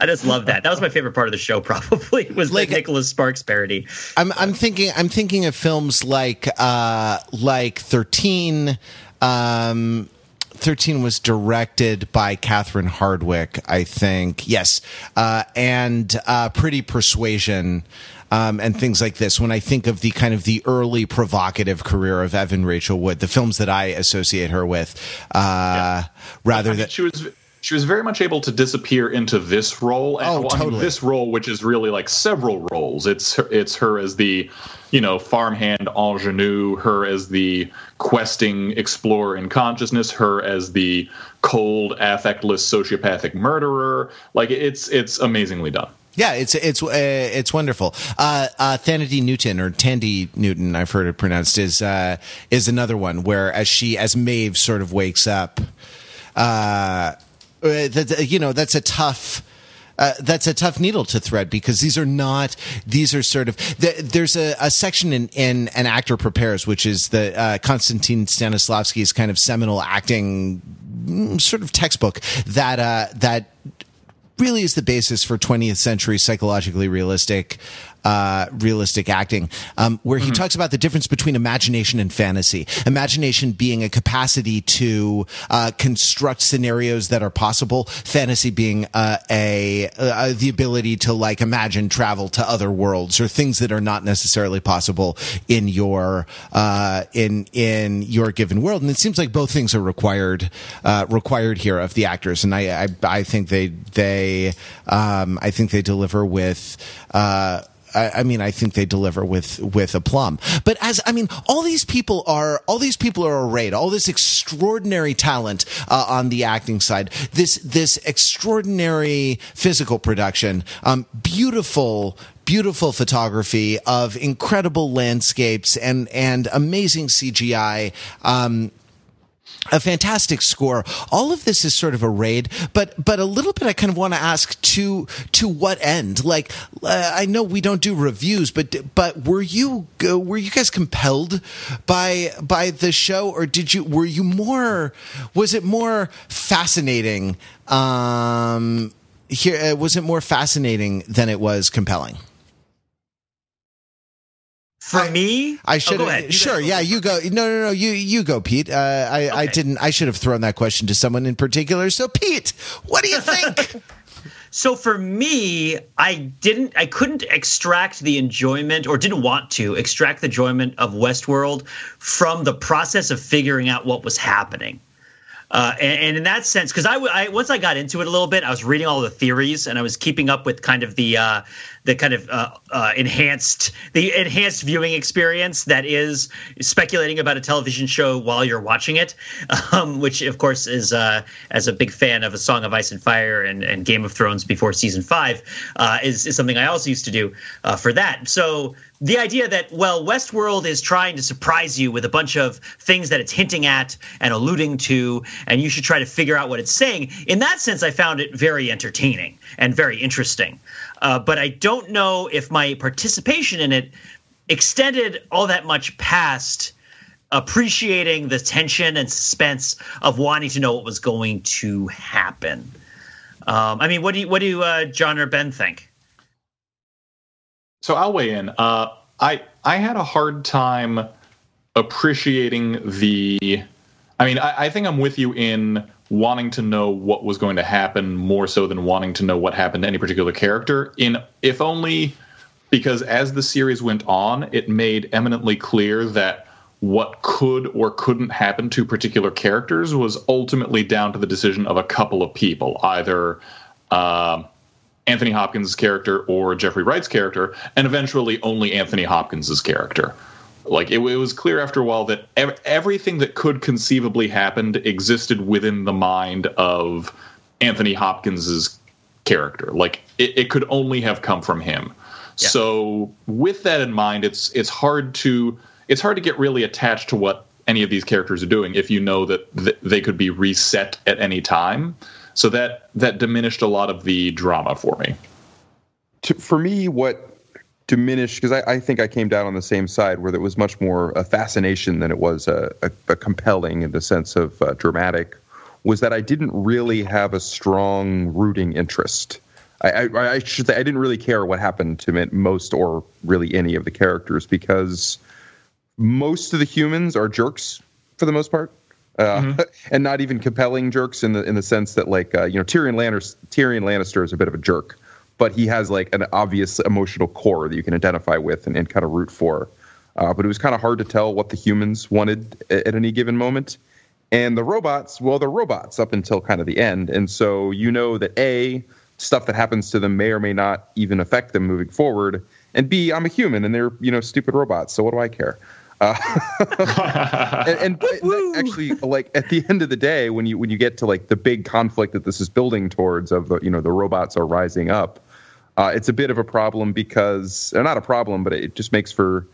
I just love that. That was my favorite part of the show. Probably was Like- the Nicholas Sparks parody. I'm I'm thinking I'm thinking of films like uh like 13 um 13 was directed by Catherine Hardwicke, I think. Yes. Uh, and uh, Pretty Persuasion um, and things like this. When I think of the kind of the early provocative career of Evan Rachel Wood, the films that I associate her with, uh, rather I mean, than she was she was very much able to disappear into this role. And, Oh, well, I mean, this role, which is really like several roles. It's her, it's her as the, you know, farmhand ingenue, her as the questing explorer in consciousness, her as the cold, affectless, sociopathic murderer. Like it's it's amazingly done. Yeah, it's it's uh, it's wonderful. Uh, uh, Thanity Newton or Tandy Newton, I've heard it pronounced, is uh, is another one where as she as Maeve sort of wakes up, uh, uh, that you know that's a tough. Uh, that's a tough needle to thread because these are not these are sort of th- there's a, a section in, in an actor prepares which is the uh, Konstantin Stanislavski's kind of seminal acting mm, sort of textbook that uh, that really is the basis for 20th century psychologically realistic uh, realistic acting, um, where he talks about the difference between imagination and fantasy. Imagination being a capacity to uh, construct scenarios that are possible. Fantasy being uh, a uh, the ability to like imagine travel to other worlds or things that are not necessarily possible in your uh, in in your given world. And it seems like both things are required uh, required here of the actors. And I I, I think they they um, I think they deliver with. Uh, I I mean, I think they deliver with with aplomb. But as I mean, all these people are all these people are arrayed. All this extraordinary talent uh, on the acting side. This this extraordinary physical production. Um, beautiful beautiful photography of incredible landscapes and and amazing CGI. Um, a fantastic score. All of this is sort of arrayed, but but a little bit. I kind of want to ask to to what end? Like uh, I know we don't do reviews, but but were you uh, were you guys compelled by by the show, or did you were you more? Was it more fascinating? Um, here uh, was it more fascinating than it was compelling? For me, I Oh, should have. sure, yeah, you go. No, no, no. You you go, Pete. Uh, I I didn't. I should have thrown that question to someone in particular. So, Pete, what do you think? So for me, I didn't, I couldn't extract the enjoyment, or didn't want to extract the enjoyment of Westworld from the process of figuring out what was happening. Uh, and, and in that sense, because I once I got into it a little bit, I was reading all the theories and I was keeping up with kind of the uh, the kind of uh, uh, enhanced the enhanced viewing experience that is speculating about a television show while you're watching it, um, which of course is uh, as a big fan of A Song of Ice and Fire and, and Game of Thrones before season five uh, is is something I also used to do uh, for that. So the idea that well westworld is trying to surprise you with a bunch of things that it's hinting at and alluding to and you should try to figure out what it's saying in that sense i found it very entertaining and very interesting uh, but i don't know if my participation in it extended all that much past appreciating the tension and suspense of wanting to know what was going to happen um, i mean what do you what do uh, john or ben think So I'll weigh in. Uh, I I had a hard time appreciating the. I mean, I, I think I'm with you in wanting to know what was going to happen more so than wanting to know what happened to any particular character. In if only because as the series went on, it made eminently clear that what could or couldn't happen to particular characters was ultimately down to the decision of a couple of people, either. Um, Anthony Hopkins' character or Jeffrey Wright's character, and eventually only Anthony Hopkins' character. Like it, it was clear after a while that ev- everything that could conceivably happened existed within the mind of Anthony Hopkins's character. Like it, it could only have come from him. Yeah. So with that in mind, it's it's hard to it's hard to get really attached to what any of these characters are doing if you know that th- they could be reset at any time. So that that diminished a lot of the drama for me. To, for me, what diminished because I, I, think I came down on the same side where there was much more a fascination than it was a, a, a compelling in the sense of uh, dramatic was that I didn't really have a strong rooting interest. I, I, I, should say I didn't really care what happened to most or really any of the characters because most of the humans are jerks for the most part. Uh, mm-hmm. and not even compelling jerks in the in the sense that like uh, you know Tyrion Lannister Tyrion Lannister is a bit of a jerk, but he has like an obvious emotional core that you can identify with and, and kind of root for. Uh, but it was kind of hard to tell what the humans wanted at, at any given moment. And the robots, well, they're robots up until kind of the end, and so you know that a stuff that happens to them may or may not even affect them moving forward, and b I'm a human and they're you know stupid robots, so what do I care? Uh, and, and actually, like at the end of the day, when you when you get to like the big conflict that this is building towards, of the you know the robots are rising up, uh, it's a bit of a problem because not a problem, but it just makes for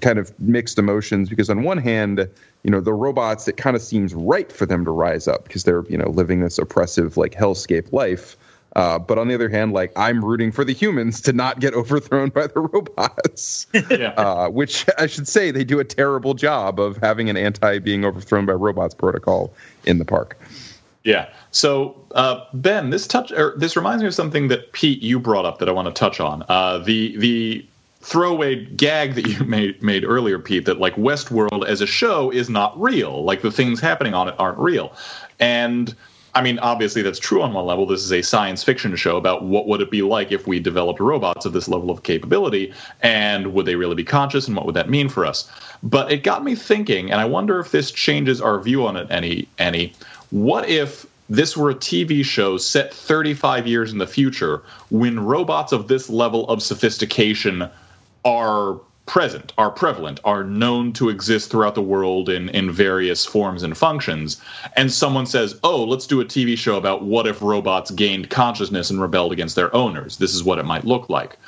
kind of mixed emotions because on one hand, you know the robots, it kind of seems right for them to rise up because they're you know living this oppressive like hellscape life. Uh, but on the other hand, like I'm rooting for the humans to not get overthrown by the robots, yeah. uh, which I should say they do a terrible job of having an anti being overthrown by robots protocol in the park. Yeah. So uh, Ben, this touch or this reminds me of something that Pete you brought up that I want to touch on. Uh, the the throwaway gag that you made made earlier, Pete, that like Westworld as a show is not real. Like the things happening on it aren't real, and I mean, obviously that's true on one level. This is a science fiction show about what would it be like if we developed robots of this level of capability, and would they really be conscious, and what would that mean for us? But it got me thinking, and I wonder if this changes our view on it any. Any, what if this were a TV show set 35 years in the future when robots of this level of sophistication are present, are prevalent, are known to exist throughout the world in, in various forms and functions, and someone says, oh, let's do a TV show about what if robots gained consciousness and rebelled against their owners. This is what it might look like.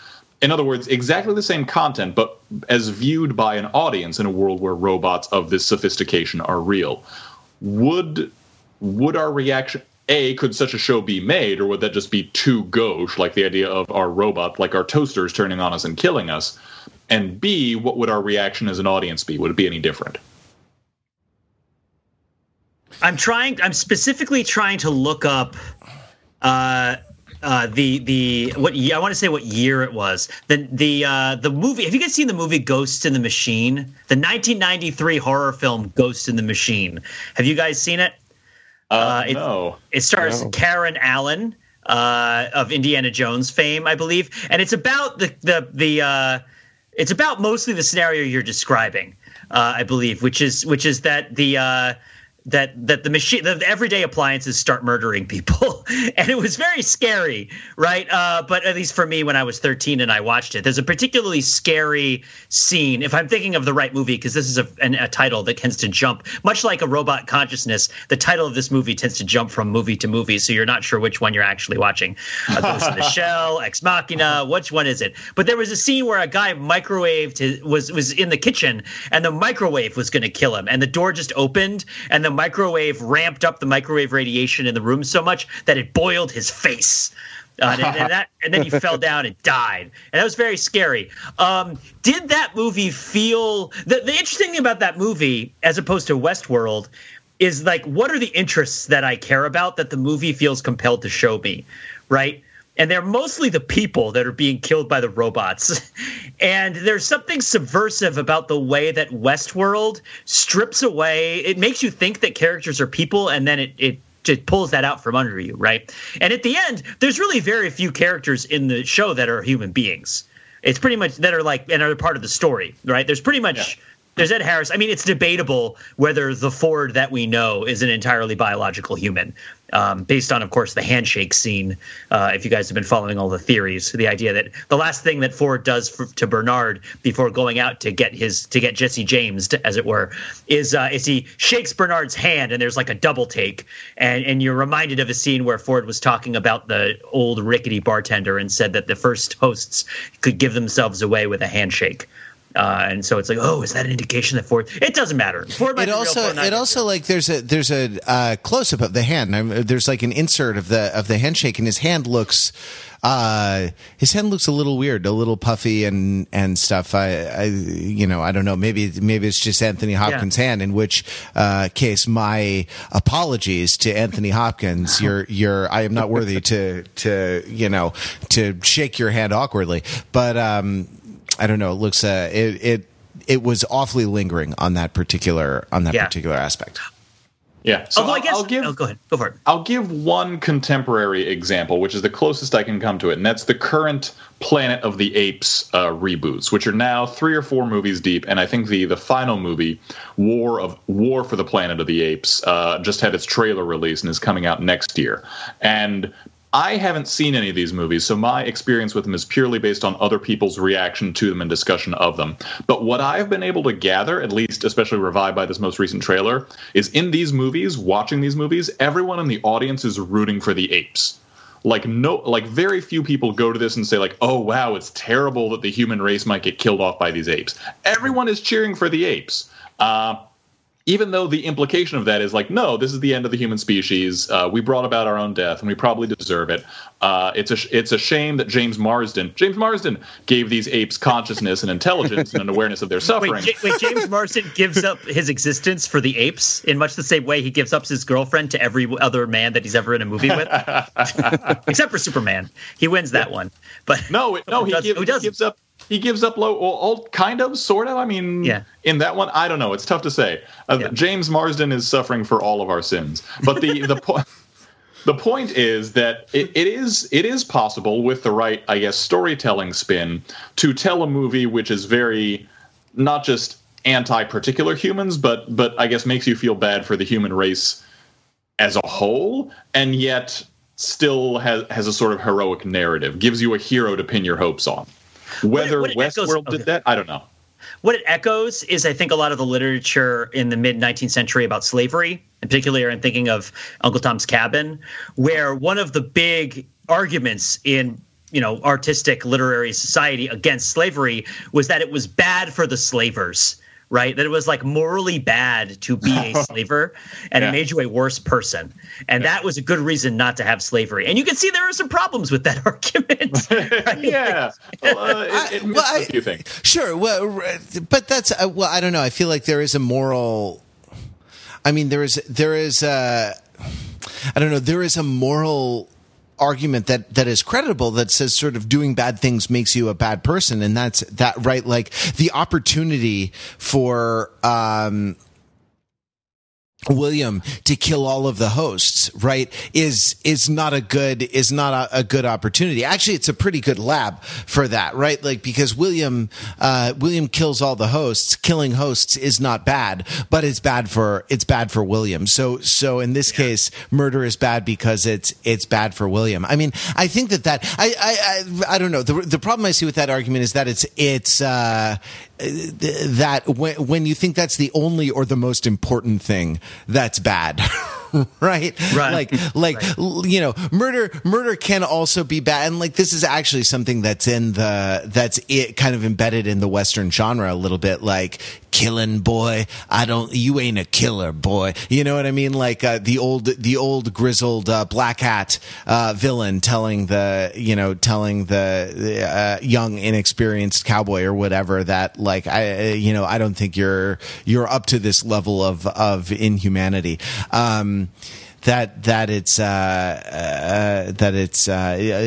In other words, exactly the same content, but as viewed by an audience in a world where robots of this sophistication are real. Would would our reaction a could such a show be made or would that just be too gauche like the idea of our robot like our toasters turning on us and killing us and B, what would our reaction as an audience be? Would it be any different? I'm trying. I'm specifically trying to look up uh, uh, the the what I want to say what year it was. The the uh, the movie. Have you guys seen the movie Ghost in the Machine? The 1993 horror film Ghost in the Machine. Have you guys seen it? Uh, uh it, no. It stars no. Karen Allen uh, of Indiana Jones fame, I believe, and it's about the the the uh, it's about mostly the scenario you're describing, uh, I believe, which is which is that the uh, that that the machine the everyday appliances start murdering people. And it was very scary right? Uh, but at least for me when i was 13 and i watched it there's a particularly scary scene if i'm thinking of the right movie because this is a, an, a title that tends to jump much like a robot consciousness the title of this movie tends to jump from movie to movie so you're not sure which one you're actually watching. Uh, Ghost in the Shell Ex Machina which one is it? But there was a scene where a guy microwaved his, was was in the kitchen and the microwave was going to kill him and the door just opened and the microwave ramped up the microwave radiation in the room so much that it boiled his face. Uh, and, and, that, and then he fell down and died. And that was very scary. Um, did that movie feel the, the interesting thing about that movie, as opposed to Westworld, is like what are the interests that I care about that the movie feels compelled to show me, right? And they're mostly the people that are being killed by the robots. and there's something subversive about the way that Westworld strips away. It makes you think that characters are people, and then it it just pulls that out from under you, right? And at the end, there's really very few characters in the show that are human beings. It's pretty much that are like and are part of the story, right? There's pretty much. Yeah. There's Ed Harris. I mean, it's debatable whether the Ford that we know is an entirely biological human um, based on, of course, the handshake scene. Uh, if you guys have been following all the theories, the idea that the last thing that Ford does for, to Bernard before going out to get his to get Jesse James, to, as it were, is uh, is he shakes Bernard's hand and there's like a double take, and and you're reminded of a scene where Ford was talking about the old rickety bartender and said that the first hosts could give themselves away with a handshake. Uh, and so it's like, oh, is that an indication that Ford? It doesn't matter. Ford it also, it also like there's a there's a uh, close up of the hand. I'm, there's like an insert of the of the handshake, and his hand looks. Uh, his hand looks a little weird, a little puffy and and stuff. I, I you know, I don't know. Maybe maybe it's just Anthony Hopkins' yeah. hand. In which uh, case, my apologies to Anthony Hopkins. You're you're. I am not worthy to to you know to shake your hand awkwardly. But um, I don't know. It looks uh, it it it was awfully lingering on that particular on that yeah. particular aspect. Yeah. So Although I guess, I'll give, oh, go ahead. Go for it. I'll give one contemporary example, which is the closest I can come to it, and that's the current Planet of the Apes uh, reboots, which are now three or four movies deep, and I think the the final movie, War of War for the Planet of the Apes, uh, just had its trailer released and is coming out next year. And I haven't seen any of these movies, so my experience with them is purely based on other people's reaction to them and discussion of them. But what I've been able to gather, at least especially revived by this most recent trailer, is in these movies, watching these movies, everyone in the audience is rooting for the apes. Like no like very few people go to this and say like, "Oh wow, it's terrible that the human race might get killed off by these apes." Everyone is cheering for the apes. Uh, even though the implication of that is like, no, this is the end of the human species. Uh, we brought about our own death, and we probably deserve it. Uh, it's a it's a shame that James Marsden James Marsden gave these apes consciousness and intelligence and an awareness of their suffering. Wait, J- wait, James Marsden gives up his existence for the apes in much the same way he gives up his girlfriend to every other man that he's ever in a movie with, except for Superman. He wins that one, but no, no, he, does, he gives up he gives up low, all kind of, sort of. I mean, yeah. in that one, I don't know. It's tough to say. Uh, yeah. James Marsden is suffering for all of our sins, but the the point. The point is that it, it is it is possible with the right, I guess, storytelling spin to tell a movie which is very not just anti-particular humans, but but I guess makes you feel bad for the human race as a whole, and yet still has has a sort of heroic narrative, gives you a hero to pin your hopes on. Whether what, what Westworld echoes, did that, I don't know. What it echoes is, I think, a lot of the literature in the mid 19th century about slavery. In particular, I'm thinking of Uncle Tom's Cabin, where one of the big arguments in you know artistic literary society against slavery was that it was bad for the slavers right? That it was like morally bad to be a slaver and yeah. it made you a worse person. And yeah. that was a good reason not to have slavery. And you can see there are some problems with that argument. Right? yeah. Well, uh, it, it well, I, you think. Sure. Well, but that's, uh, well, I don't know. I feel like there is a moral, I mean, there is, there is, uh, I don't know, there is a moral argument that that is credible that says sort of doing bad things makes you a bad person. And that's that right like the opportunity for um William to kill all of the hosts, right, is is not a good is not a, a, good opportunity. Actually, it's a pretty good lab for that, right? Like because William uh, William kills all the hosts. Killing hosts is not bad, but it's bad for it's bad for William. So so in this case, murder is bad because it's it's bad for William. I mean, I think that that I I I, I don't know. The the problem I see with that argument is that it's it's uh, that when when you think that's the only or the most important thing that's bad right? Right. Like, like right. you know, murder, murder can also be bad. And like, this is actually something that's in the, that's it kind of embedded in the Western genre a little bit. Like, killing boy, I don't, you ain't a killer boy. You know what I mean? Like, uh, the old, the old grizzled, uh, black hat, uh, villain telling the, you know, telling the, uh, young, inexperienced cowboy or whatever that, like, I, you know, I don't think you're, you're up to this level of, of inhumanity. Um, that that it's uh, uh, that it's uh,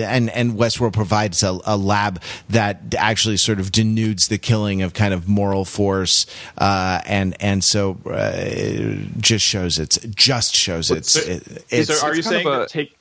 and and Westworld provides a, a, lab that actually sort of denudes the killing of kind of moral force uh, and and so uh, it just shows it's just shows it's, it, it's, are you saying a, take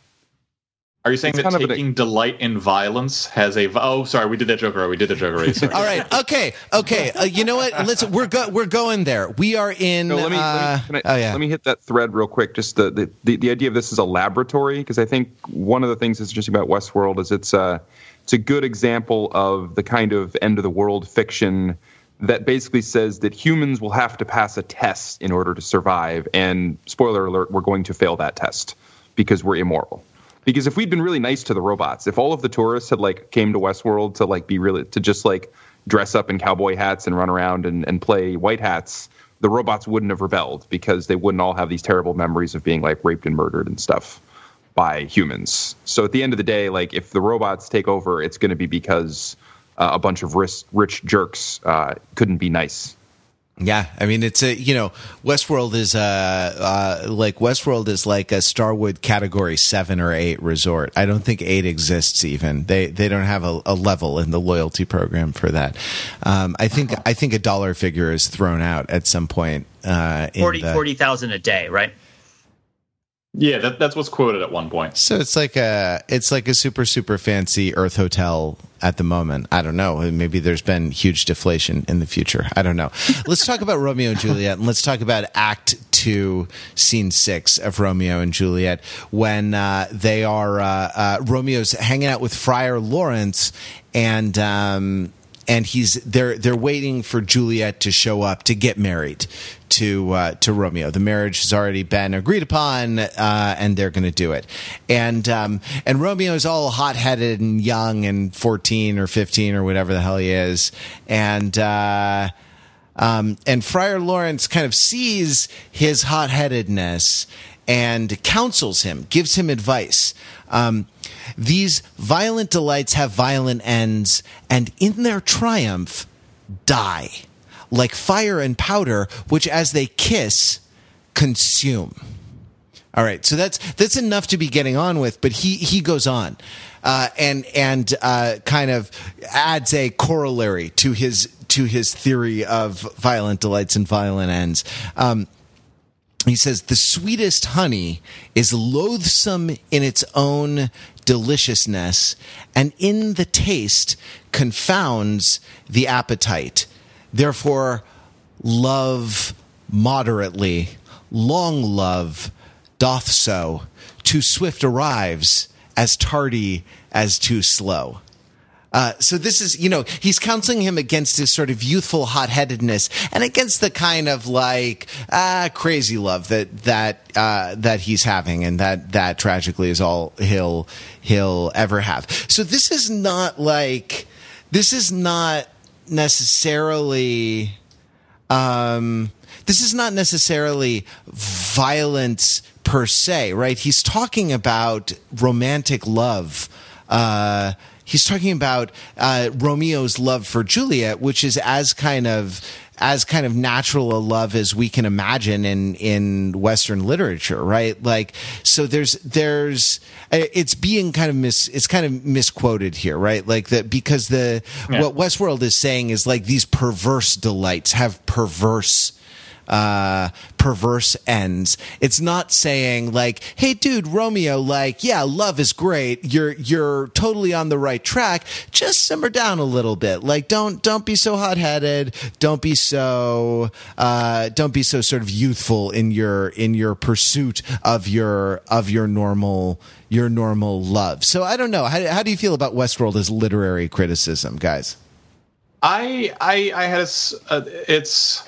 Are you saying It's that kind of an- taking delight in violence has a? Oh, sorry, we did that joke already. We did that joke already. Sorry. All right. Okay. Okay. Uh, you know what? Let's. We're go, We're going there. We are in. No, let me, uh, let, me, can I- oh yeah. let me hit that thread real quick. Just the, the, the, the idea of this is a laboratory, because I think one of the things that's interesting about Westworld is it's a, it's a good example of the kind of end of the world fiction that basically says that humans will have to pass a test in order to survive. And spoiler alert, we're going to fail that test because we're immoral. Because if we'd been really nice to the robots, if all of the tourists had like came to Westworld to like be really to just like dress up in cowboy hats and run around and, and play white hats, the robots wouldn't have rebelled because they wouldn't all have these terrible memories of being like raped and murdered and stuff by humans. So at the end of the day, like if the robots take over, it's going to be because uh, a bunch of rich, rich jerks uh, couldn't be nice. Yeah, I mean it's a you know Westworld is uh, uh like Westworld is like a Starwood Category seven or eight resort. I don't think eight exists even. They they don't have a, a level in the loyalty program for that. Um, I think I think a dollar figure is thrown out at some point. Uh, in 40 the- 40,000 a day, right? Yeah, that, that's what's quoted at one point. So it's like a it's like a super super fancy Earth hotel at the moment. I don't know. Maybe there's been huge deflation in the future. I don't know. Let's talk about Romeo and Juliet and let's talk about Act Two, Scene Six of Romeo and Juliet when uh, they are uh, uh, Romeo's hanging out with Friar Lawrence and. Um, and he's they're they're waiting for Juliet to show up to get married to uh, to Romeo. The marriage has already been agreed upon, uh, and they're going to do it. And um, and Romeo's all hot headed and young and fourteen or fifteen or whatever the hell he is, and. Uh, um, and Friar Lawrence kind of sees his hot headedness and counsels him, gives him advice. Um, these violent delights have violent ends, and in their triumph, die like fire and powder, which as they kiss, consume. All right, so that's that's enough to be getting on with, but he he goes on, uh, and and uh, kind of adds a corollary to his to his theory of violent delights and violent ends. Um, he says the sweetest honey is loathsome in its own deliciousness, and in the taste confounds the appetite. Therefore, love moderately, long love doth so. Too swift arrives, as tardy as too slow. Uh, so this is, you know, he's counseling him against his sort of youthful hot-headedness and against the kind of like uh, crazy love that that uh, that he's having, and that that tragically is all he'll he'll ever have. So this is not like this is not necessarily um, this is not necessarily violence per se, right? He's talking about romantic love. Uh, he's talking about uh, Romeo's love for Juliet, which is as kind of as kind of natural a love as we can imagine in in Western literature, right? Like, so there's there's it's being kind of mis it's kind of misquoted here, right? Like that because the Yeah. what Westworld is saying is like these perverse delights have perverse uh perverse ends. It's not saying like hey dude romeo like yeah love is great. You're you're totally on the right track. Just simmer down a little bit. Like don't don't be so hot-headed. Don't be so uh don't be so sort of youthful in your in your pursuit of your of your normal your normal love. So i don't know. How, how do you feel about westworld as literary criticism guys? I I I had a uh, it's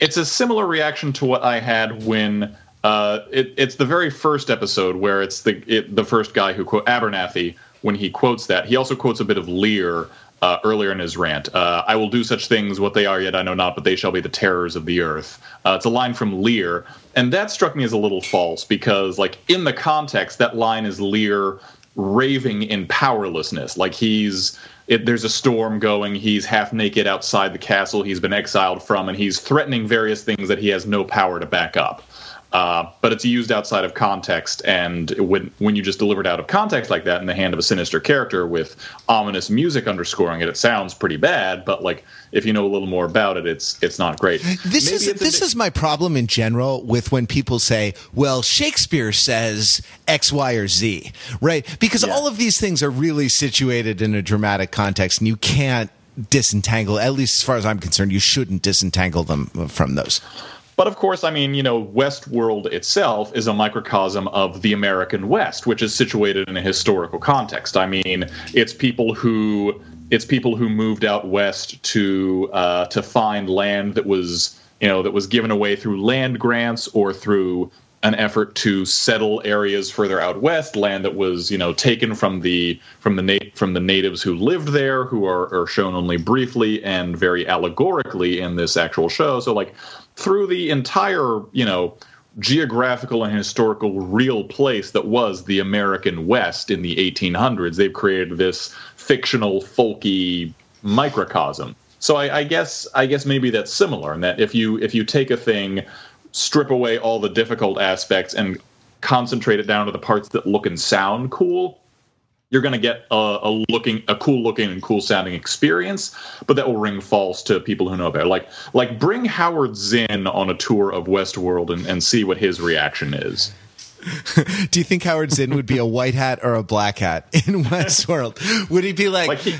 it's a similar reaction to what I had when uh, it, it's the very first episode where it's the it, the first guy who quote Abernathy when he quotes that he also quotes a bit of Lear uh, earlier in his rant. Uh, I will do such things, what they are yet I know not, but they shall be the terrors of the earth. Uh, it's a line from Lear, and that struck me as a little false because, like in the context, that line is Lear raving in powerlessness, like he's it, there's a storm going. He's half naked outside the castle he's been exiled from, and he's threatening various things that he has no power to back up. Uh, but it's used outside of context, and when when you just deliver it out of context like that in the hand of a sinister character with ominous music underscoring it, it sounds pretty bad. But like if you know a little more about it, it's it's not great. This Maybe is this is my problem in general with when people say, "Well, Shakespeare says X, Y, or Z," right? Because yeah. all of these things are really situated in a dramatic context, and you can't disentangle. At least as far as I'm concerned, you shouldn't disentangle them from those. But of course, I mean, you know, Westworld itself is a microcosm of the American West, which is situated in a historical context. I mean, it's people who it's people who moved out west to uh, to find land that was you know that was given away through land grants or through an effort to settle areas further out west, land that was you know taken from the from the nat- from the natives who lived there, who are, are shown only briefly and very allegorically in this actual show. So like through the entire, you know, geographical and historical real place that was the American West in the 1800s. They've created this fictional, folky microcosm. So I, I guess I guess maybe that's similar in that if you if you take a thing, strip away all the difficult aspects and concentrate it down to the parts that look and sound cool, you're going to get a, a, looking a cool looking and cool sounding experience but that will ring false to people who know better like like bring howard zinn on a tour of westworld and, and see what his reaction is do you think Howard Zinn would be a white hat or a black hat in Westworld? Would he be like, like he,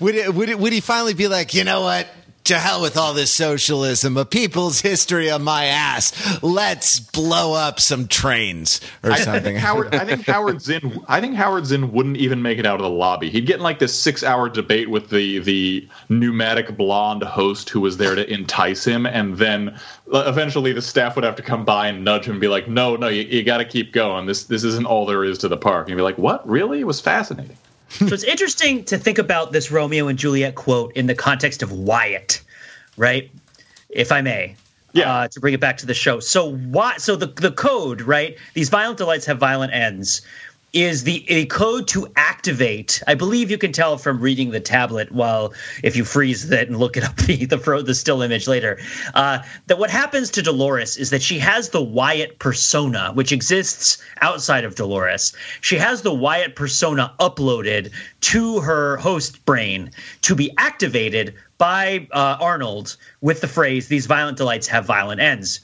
would, it, would, it, would he finally be like, you know what? To hell with all this socialism, a people's history on my ass. Let's blow up some trains or I, something. I think Howard, I think Howard Zinn, I think Howard Zinn wouldn't even make it out of the lobby. He'd get in like this six-hour debate with the the pneumatic blonde host who was there to entice him, and then uh, eventually the staff would have to come by and nudge him and be like, "No, no, you, you got to keep going. This this isn't all there is to the park." And he'd be like, "What? Really? It was fascinating." So it's interesting to think about this Romeo and Juliet quote in the context of Wyatt, right? If I may. Yeah. Uh, to bring it back to the show. So why so the the code, right? These violent delights have violent ends is the a code to activate. I believe you can tell from reading the tablet while if you freeze it and look it up the the, the still image later. Uh, that what happens to Dolores is that she has the Wyatt persona, which exists outside of Dolores. She has the Wyatt persona uploaded to her host brain to be activated by uh, Arnold with the phrase "These violent delights have violent ends."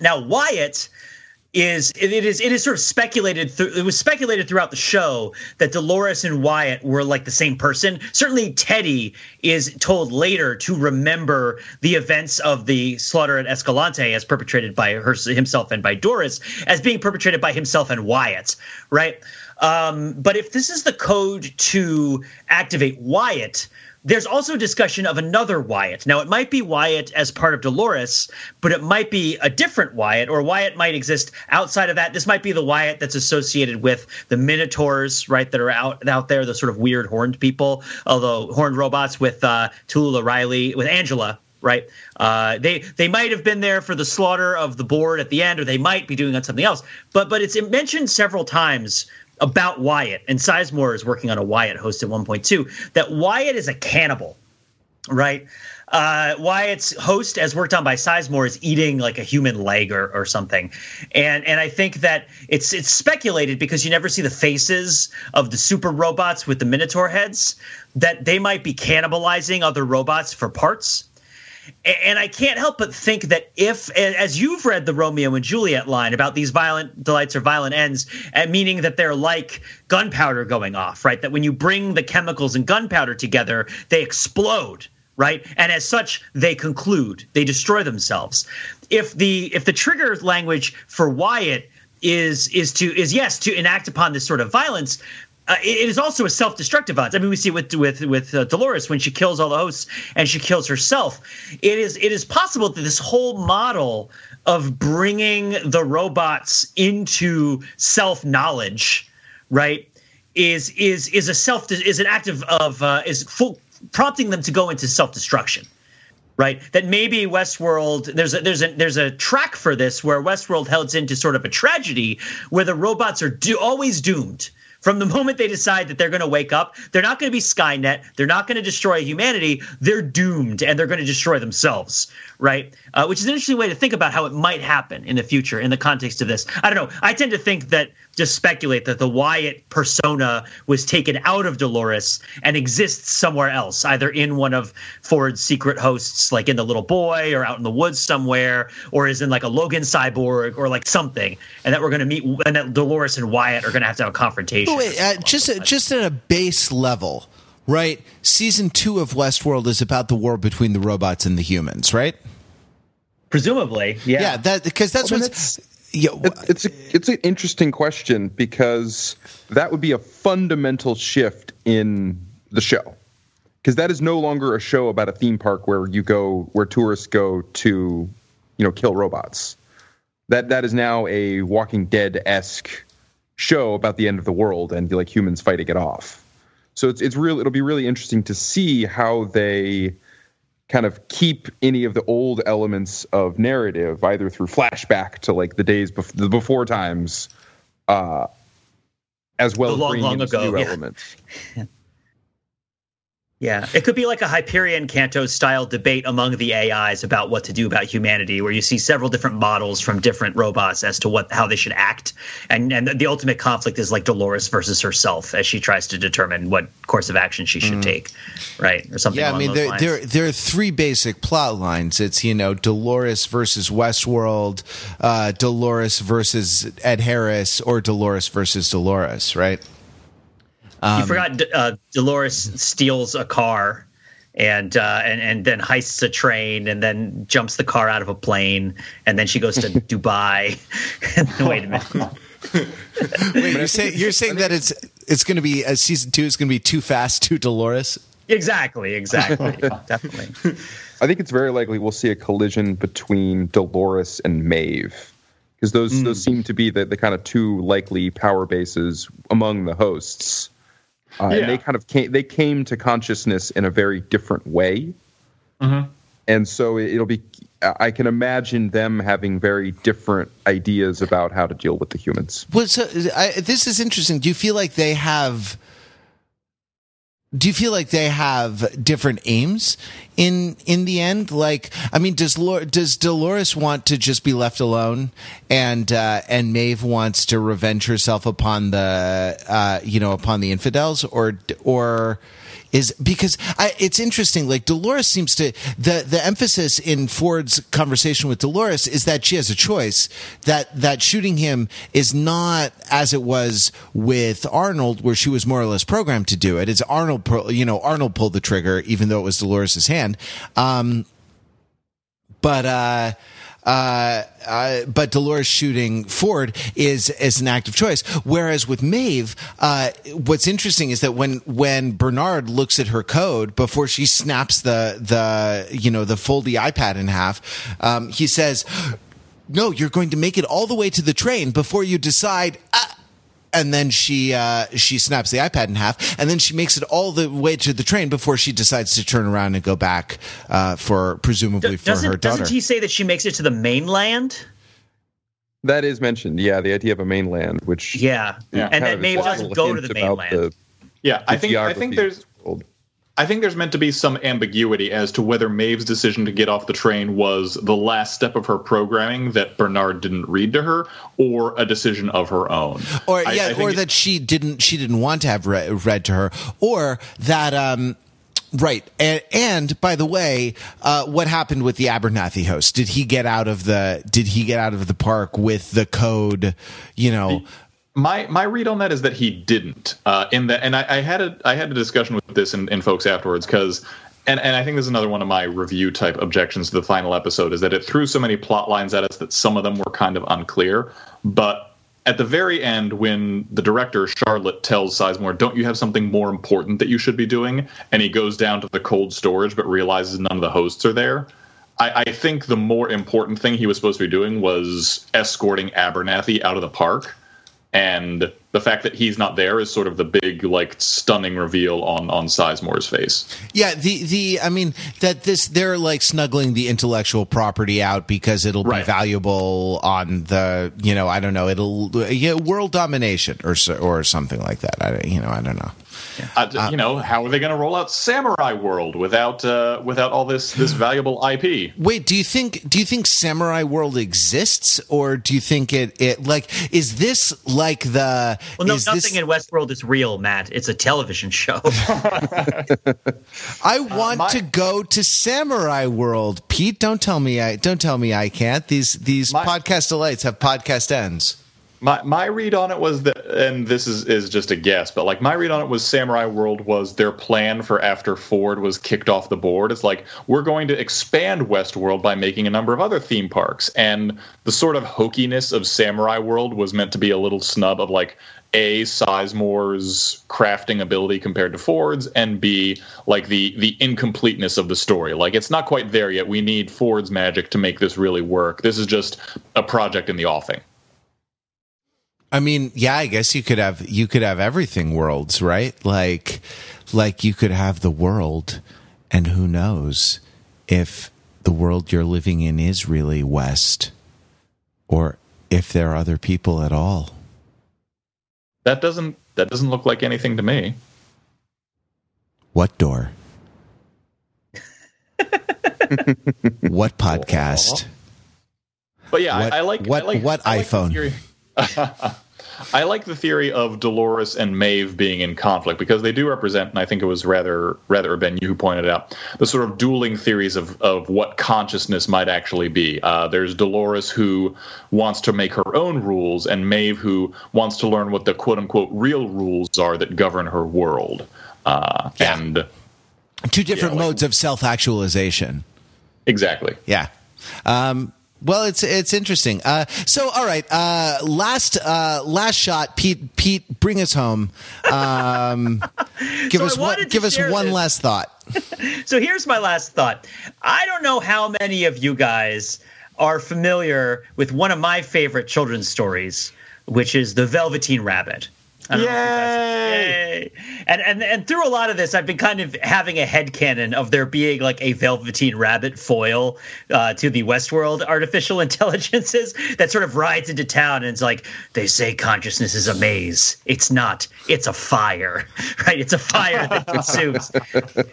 Now Wyatt is it is it is sort of speculated th- it was speculated throughout the show that Dolores and Wyatt were like the same person. Certainly Teddy is told later to remember the events of the slaughter at Escalante as perpetrated by her, himself and by Doris as being perpetrated by himself and Wyatt, right? Um, but if this is the code to activate Wyatt, there's also discussion of another Wyatt. Now, it might be Wyatt as part of Dolores, but it might be a different Wyatt, or Wyatt might exist outside of that. This might be the Wyatt that's associated with the Minotaurs, right, that are out out there, the sort of weird horned people, although horned robots with uh, Talulah Riley, with Angela, right? Uh, they they might have been there for the slaughter of the board at the end, or they might be doing on something else. But but it's mentioned several times about Wyatt, and Sizemore is working on a Wyatt host at 1.2, that Wyatt is a cannibal, right? Uh, Wyatt's host, as worked on by Sizemore, is eating like a human leg or, or something, and and I think that it's it's speculated because you never see the faces of the super robots with the Minotaur heads that they might be cannibalizing other robots for parts and I can't help but think that if, as you've read the Romeo and Juliet line about these violent delights or violent ends, uh, meaning that they're like gunpowder going off, right? That when you bring the chemicals and gunpowder together, they explode, right? And as such, they conclude, they destroy themselves. If the if the trigger language for Wyatt is is to is yes to enact upon this sort of violence uh, it is also a self-destructive violence. I mean, we see with with with uh, Dolores when she kills all the hosts and she kills herself. It is it is possible that this whole model of bringing the robots into self-knowledge, right, is is is a self is an act of, of uh, is full, prompting them to go into self-destruction right? That maybe Westworld there's a, there's a there's a track for this where Westworld heads into sort of a tragedy where the robots are do, always doomed from the moment they decide that they're going to wake up, they're not going to be Skynet. They're not going to destroy humanity. They're doomed and they're going to destroy themselves, right? Uh, which is an interesting way to think about how it might happen in the future in the context of this. I don't know. I tend to think that just speculate that the Wyatt persona was taken out of Dolores and exists somewhere else, either in one of Ford's secret hosts, like in the little boy or out in the woods somewhere, or is in like a Logan cyborg or like something, and that we're going to meet and that Dolores and Wyatt are going to have to have a confrontation. Wait, uh, just just at a base level, right? Season two of Westworld is about the war between the robots and the humans, right? Presumably, yeah. Yeah, that because that's Well, what's. Yeah, It- it's a, it's an interesting question because that would be a fundamental shift in the show because that is no longer a show about a theme park where you go where tourists go to you know kill robots that that is now a walking dead esque show about the end of the world and like humans fighting it off so it's it's real it'll be really interesting to see how they kind of keep any of the old elements of narrative either through flashback to like the days bef- the before times uh as well The as long, bringing long in these ago, new yeah. elements Yeah, it could be like a Hyperion Canto style debate among the AIs about what to do about humanity, where you see several different models from different robots as to what how they should act, and and the ultimate conflict is like Dolores versus herself as she tries to determine what course of action she should take, right, or something. yeah, I mean, there, there there are three basic plot lines. It's you know Dolores versus Westworld, uh, Dolores versus Ed Harris, or Dolores versus Dolores, right? You forgot D- uh, Dolores steals a car. And, uh, and and then heists a train and then jumps the car out of a plane and then she goes to Dubai. Wait a minute. Wait, you're saying you're saying that it's it's going to be uh, season two is going to be too fast, too Dolores. Exactly, exactly, definitely. I think it's very likely we'll see a collision between Dolores and Maeve because those those seem to be the, the kind of two likely power bases among the hosts. Uh, Yeah. And they kind of came they came to consciousness in a very different way, and so it- it'll be. I can imagine them having very different ideas about how to deal with the humans. Well, so I, this is interesting. Do you feel like they have? Do you feel like they have different aims in in the end? Like, I mean, does Lor- does Dolores want to just be left alone, and uh, and Maeve wants to revenge herself upon the uh, you know upon the infidels, or or is because I, it's interesting. Like Dolores seems to the the emphasis in Ford's conversation with Dolores is that she has a choice. That that shooting him is not as it was with Arnold, where she was more or less programmed to do it. It's Arnold, you know, Arnold pulled the trigger, even though it was Dolores's hand. Um, but uh, uh, uh, but Dolores shooting Ford is is an act of choice. Whereas with Maeve, uh, what's interesting is that when when Bernard looks at her code before she snaps the the you know the foldy iPad in half, um, he says. No, you're going to make it all the way to the train before you decide. Ah, and then she uh, she snaps the iPad in half, and then she makes it all the way to the train before she decides to turn around and go back uh, for presumably for doesn't, her daughter. doesn't he say that she makes it to the mainland? That is mentioned, yeah, the idea of a mainland, which Yeah, Yeah. and kind that of Maeve is a doesn't go to the about mainland. Yeah, I the think I think there's the world. I think there's meant to be some ambiguity as to whether Maeve's decision to get off the train was the last step of her programming that Bernard didn't read to her, or a decision of her own. or I- yeah, I or that she didn't she didn't want to have read, read to her, or that um. Right, and, and by the way, uh, what happened with the Abernathy host? Did he get out of the Did he get out of the park with the code? You know, My my read on that is that he didn't. Uh, in that, and I, I had a I had a discussion with this in, in folks afterwards because. And, and I think this is another one of my review type objections to the final episode is that it threw so many plot lines at us that some of them were kind of unclear. But at the very end, when the director Charlotte tells Sizemore, "Don't you have something more important that you should be doing?" and he goes down to the cold storage but realizes none of the hosts are there, I, I think the more important thing he was supposed to be doing was escorting Abernathy out of the park and the fact that he's not there is sort of the big like stunning reveal on on Sizemore's face. Yeah, the the I mean that this they're like snuggling the intellectual property out because it'll be valuable on the you know I don't know it'll yeah, world domination or or something like that. I you know I don't know. Uh, you know, how are they going to roll out Samurai World without uh, without all this this valuable IP? Wait, do you think do you think Samurai World exists or do you think it it like is this like the Well, no, is nothing this, in Westworld is real, Matt. It's a television show. I want my- to go to Samurai World. Pete, don't tell me I don't tell me I can't. These these My- podcast delights have podcast ends. My my read on it was that, and this is is just a guess, but like my read on it was Samurai World was their plan for after Ford was kicked off the board. It's like we're going to expand Westworld by making a number of other theme parks, and the sort of hokiness of Samurai World was meant to be a little snub of like a Sizemore's crafting ability compared to Ford's, and b like the the incompleteness of the story. Like it's not quite there yet. We need Ford's magic to make this really work. This is just a project in the offing. I mean, yeah, I guess you could have you could have everything worlds, right? Like like you could have the world and who knows if the world you're living in is really west or if there are other people at all. That doesn't that doesn't look like anything to me. What door? what podcast? But yeah, What- I, I like what- I like, what I like iPhone? theory- I like the theory of Dolores and Maeve being in conflict because they do represent, and I think it was rather rather Ben you who pointed it out the sort of dueling theories of of what consciousness might actually be. Uh, there's Dolores who wants to make her own rules, and Maeve who wants to learn what the quote unquote real rules are that govern her world. Uh, Yeah. And Two different Yeah, like- modes of self-actualization. exactly. Yeah. Um, well, it's it's interesting. Uh, so, all right. Uh, last uh, last shot, Pete. Pete, bring us home. Um, give So us one. Give us one this. last thought. so here's my last thought. I don't know how many of you guys are familiar with one of my favorite children's stories, which is The Velveteen Rabbit. I don't know if you guys- Yay! And, and and through a lot of this, I've been kind of having a head headcanon of there being like a Velveteen Rabbit foil uh, to the Westworld artificial intelligences that sort of rides into town and it's like, they say consciousness is a maze. It's not. It's a fire, right? It's a fire that consumes.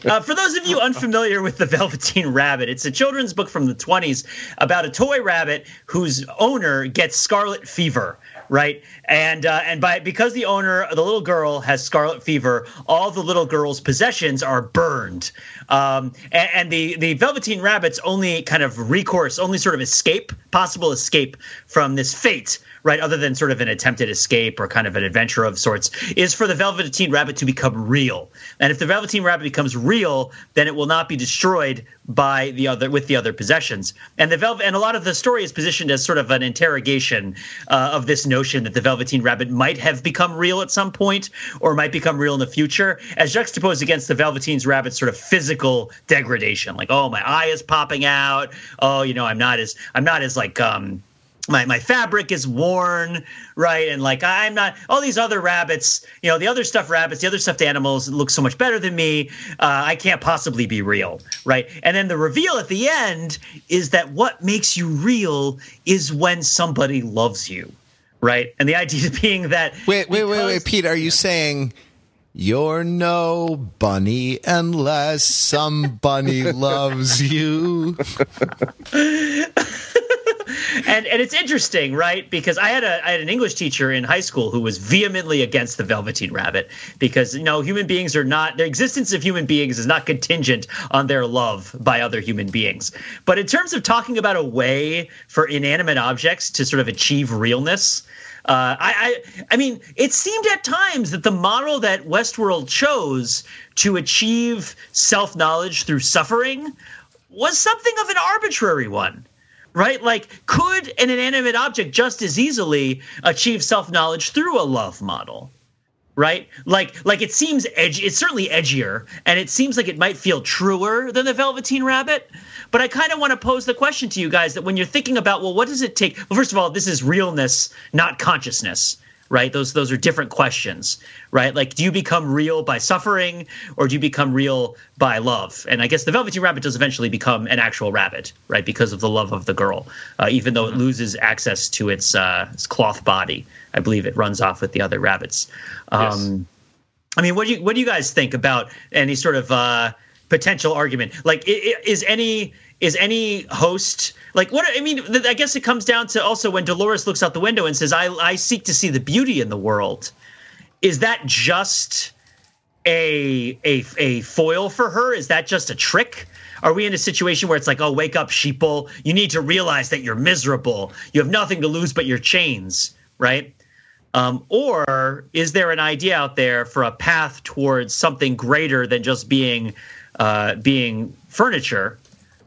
Uh, for those of you unfamiliar with the Velveteen Rabbit, it's a children's book from the 20s about a toy rabbit whose owner gets scarlet fever. Right, and uh, and by because the owner, the little girl, has scarlet fever, all the little girl's possessions are burned, um, and, and the the Velveteen Rabbit's only kind of recourse, only sort of escape, possible escape from this fate right, other than sort of an attempted escape or kind of an adventure of sorts, is for the Velveteen Rabbit to become real. And if the Velveteen Rabbit becomes real, then it will not be destroyed by the other with the other possessions. And the Velvet and a lot of the story is positioned as sort of an interrogation uh, of this notion that the Velveteen Rabbit might have become real at some point or might become real in the future, as juxtaposed against the Velveteen Rabbit's sort of physical degradation, like oh my eye is popping out, oh you know I'm not as I'm not as like um my, my fabric is worn right and like i'm not all these other rabbits you know the other stuffed rabbits the other stuffed animals look so much better than me uh, i can't possibly be real right and then the reveal at the end is that what makes you real is when somebody loves you right and the idea being that Wait, wait, wait, wait, Pete. Are you saying you're no bunny unless somebody loves you? and and it's interesting, right? Because I had a I had an English teacher in high school who was vehemently against the Velveteen Rabbit because you know human beings are not the existence of human beings is not contingent on their love by other human beings. But in terms of talking about a way for inanimate objects to sort of achieve realness. Uh, I, I, I mean, it seemed at times that the model that Westworld chose to achieve self knowledge through suffering was something of an arbitrary one right? Like, could an inanimate object just as easily achieve self knowledge through a love model? Right, like, like it seems edgy. It's certainly edgier, and it seems like it might feel truer than the Velveteen Rabbit. But I kind of want to pose the question to you guys that when you're thinking about, well, what does it take? Well, first of all, this is realness, not consciousness. Right? Those those are different questions, right? Like, do you become real by suffering, or do you become real by love? And I guess the Velveteen Rabbit does eventually become an actual rabbit, right, because of the love of the girl, uh, even though it loses access to its uh, its cloth body. I believe it runs off with the other rabbits. Um, yes. I mean, what do you what do you guys think about any sort of uh, potential argument? Like, is any is any host like what i mean i guess it comes down to also when dolores looks out the window and says i i seek to see the beauty in the world. Is that just a a a foil for her? Is that just a trick? Are we in a situation where it's like oh wake up sheeple. You need to realize that you're miserable. You have nothing to lose but your chains right? Um, or is there an idea out there for a path towards something greater than just being uh, being furniture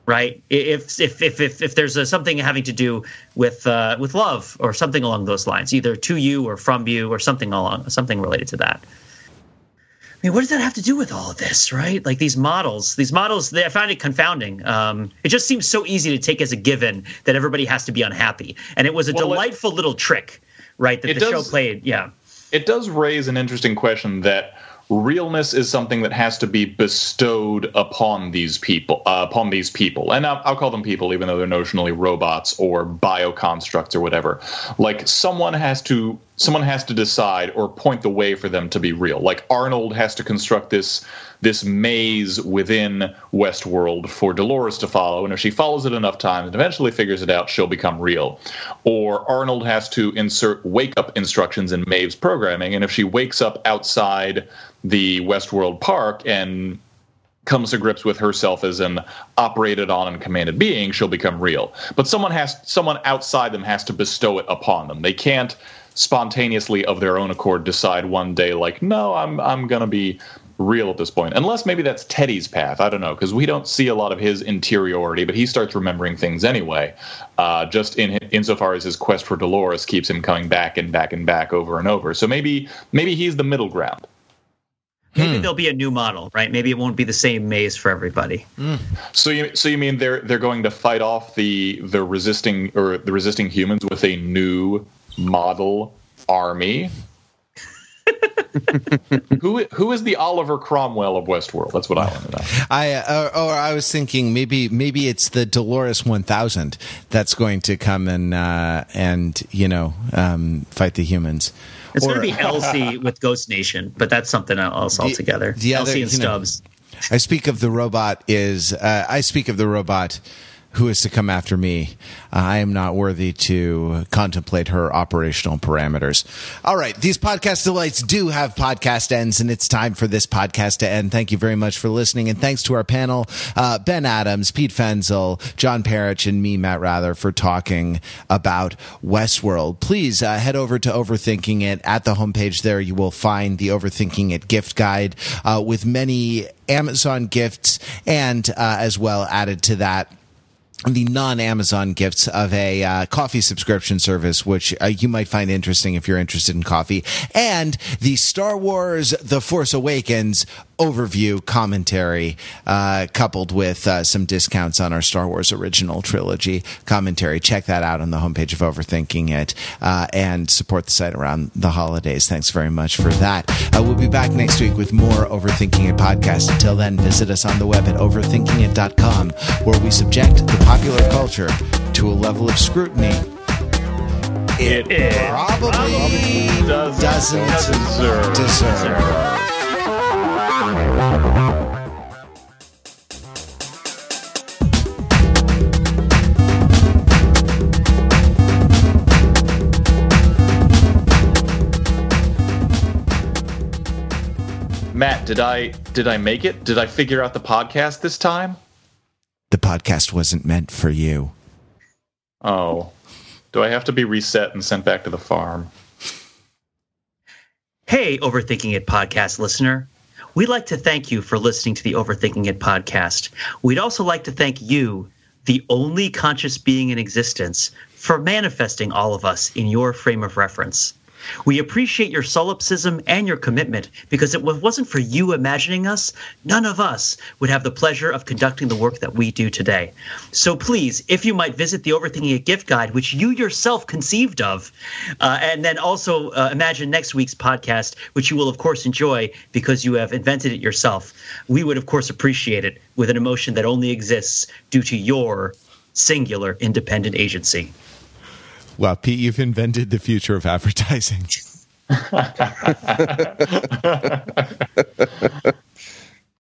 right? If if if if, if there's a, something having to do with uh, with love or something along those lines, either to you or from you or something along something related to that. I mean, what does that have to do with all of this, right? Like these models, these models, they, I find it confounding. Um, it just seems so easy to take as a given that everybody has to be unhappy, and it was a well, delightful it, little trick, right? That the does, show played. Yeah, it does raise an interesting question that realness is something that has to be bestowed upon these people uh, upon these people and I'll, I'll, call them people even though they're notionally robots or bioconstructs or whatever like someone has to someone has to decide or point the way for them to be real like arnold has to construct this this maze within Westworld for Dolores to follow. And if she follows it enough times and eventually figures it out, she'll become real. Or Arnold has to insert wake up instructions in Maeve's programming. And if she wakes up outside the Westworld park and comes to grips with herself as an operated on and commanded being, she'll become real. But someone has someone outside them has to bestow it upon them. They can't spontaneously of their own accord decide one day like, no, I'm I'm gonna be real at this point. Unless maybe that's Teddy's path. I don't know because we don't see a lot of his interiority, but he starts remembering things anyway. Uh, just in insofar as his quest for Dolores keeps him coming back and back and back over and over. So maybe maybe he's the middle ground. Maybe hmm. there'll be a new model, right? Maybe it won't be the same maze for everybody. Mm. So you so you mean they're they're going to fight off the the resisting or the resisting humans with a new model army who who is the Oliver Cromwell of Westworld? That's what I want to know. I uh, or I was thinking maybe maybe it's the Dolores One Thousand that's going to come and uh, and you know um, fight the humans. It's going to be Elsie with Ghost Nation, but that's something else altogether. The, the Elsie other, and Stubbs. Know, I speak of the robot is uh, I speak of the robot who is to come after me? I am not worthy to contemplate her operational parameters. All right. These podcast delights do have podcast ends, and it's time for this podcast to end. Thank you very much for listening. And thanks to our panel, uh, Ben Adams, Pete Fenzel, John Perich, and me, Matt Wrather, for talking about Westworld. Please uh, head over to Overthinking It. At the homepage there, you will find the Overthinking It gift guide uh, with many Amazon gifts and uh, as well added to that the non-Amazon gifts of a uh, coffee subscription service, which uh, you might find interesting if you're interested in coffee, and the Star Wars: The Force Awakens overview commentary, uh, coupled with uh, some discounts on our Star Wars original trilogy commentary. Check that out on the homepage of Overthinking It, uh, and support the site around the holidays. Thanks very much for that. Uh, we'll be back next week with more Overthinking It podcast. Until then, visit us on the web at overthinkingit.com, where we subject the popular culture to a level of scrutiny it, it probably, probably doesn't, doesn't deserve. deserve. Matt, did I did I make it? Did I figure out the podcast this time? The podcast wasn't meant for you. Oh. Do I have to be reset and sent back to the farm? Hey, Overthinking It podcast listener. We'd like to thank you for listening to the Overthinking It podcast. We'd also like to thank you, the only conscious being in existence, for manifesting all of us in your frame of reference. We appreciate your solipsism and your commitment because it wasn't for you imagining us, none of us would have the pleasure of conducting the work that we do today. So please, if you might visit the Overthinking It gift guide, which you yourself conceived of, uh, and then also uh, imagine next week's podcast, which you will, of course, enjoy because you have invented it yourself. We would, of course, appreciate it with an emotion that only exists due to your singular independent agency. Wow, Pete, you've invented the future of advertising.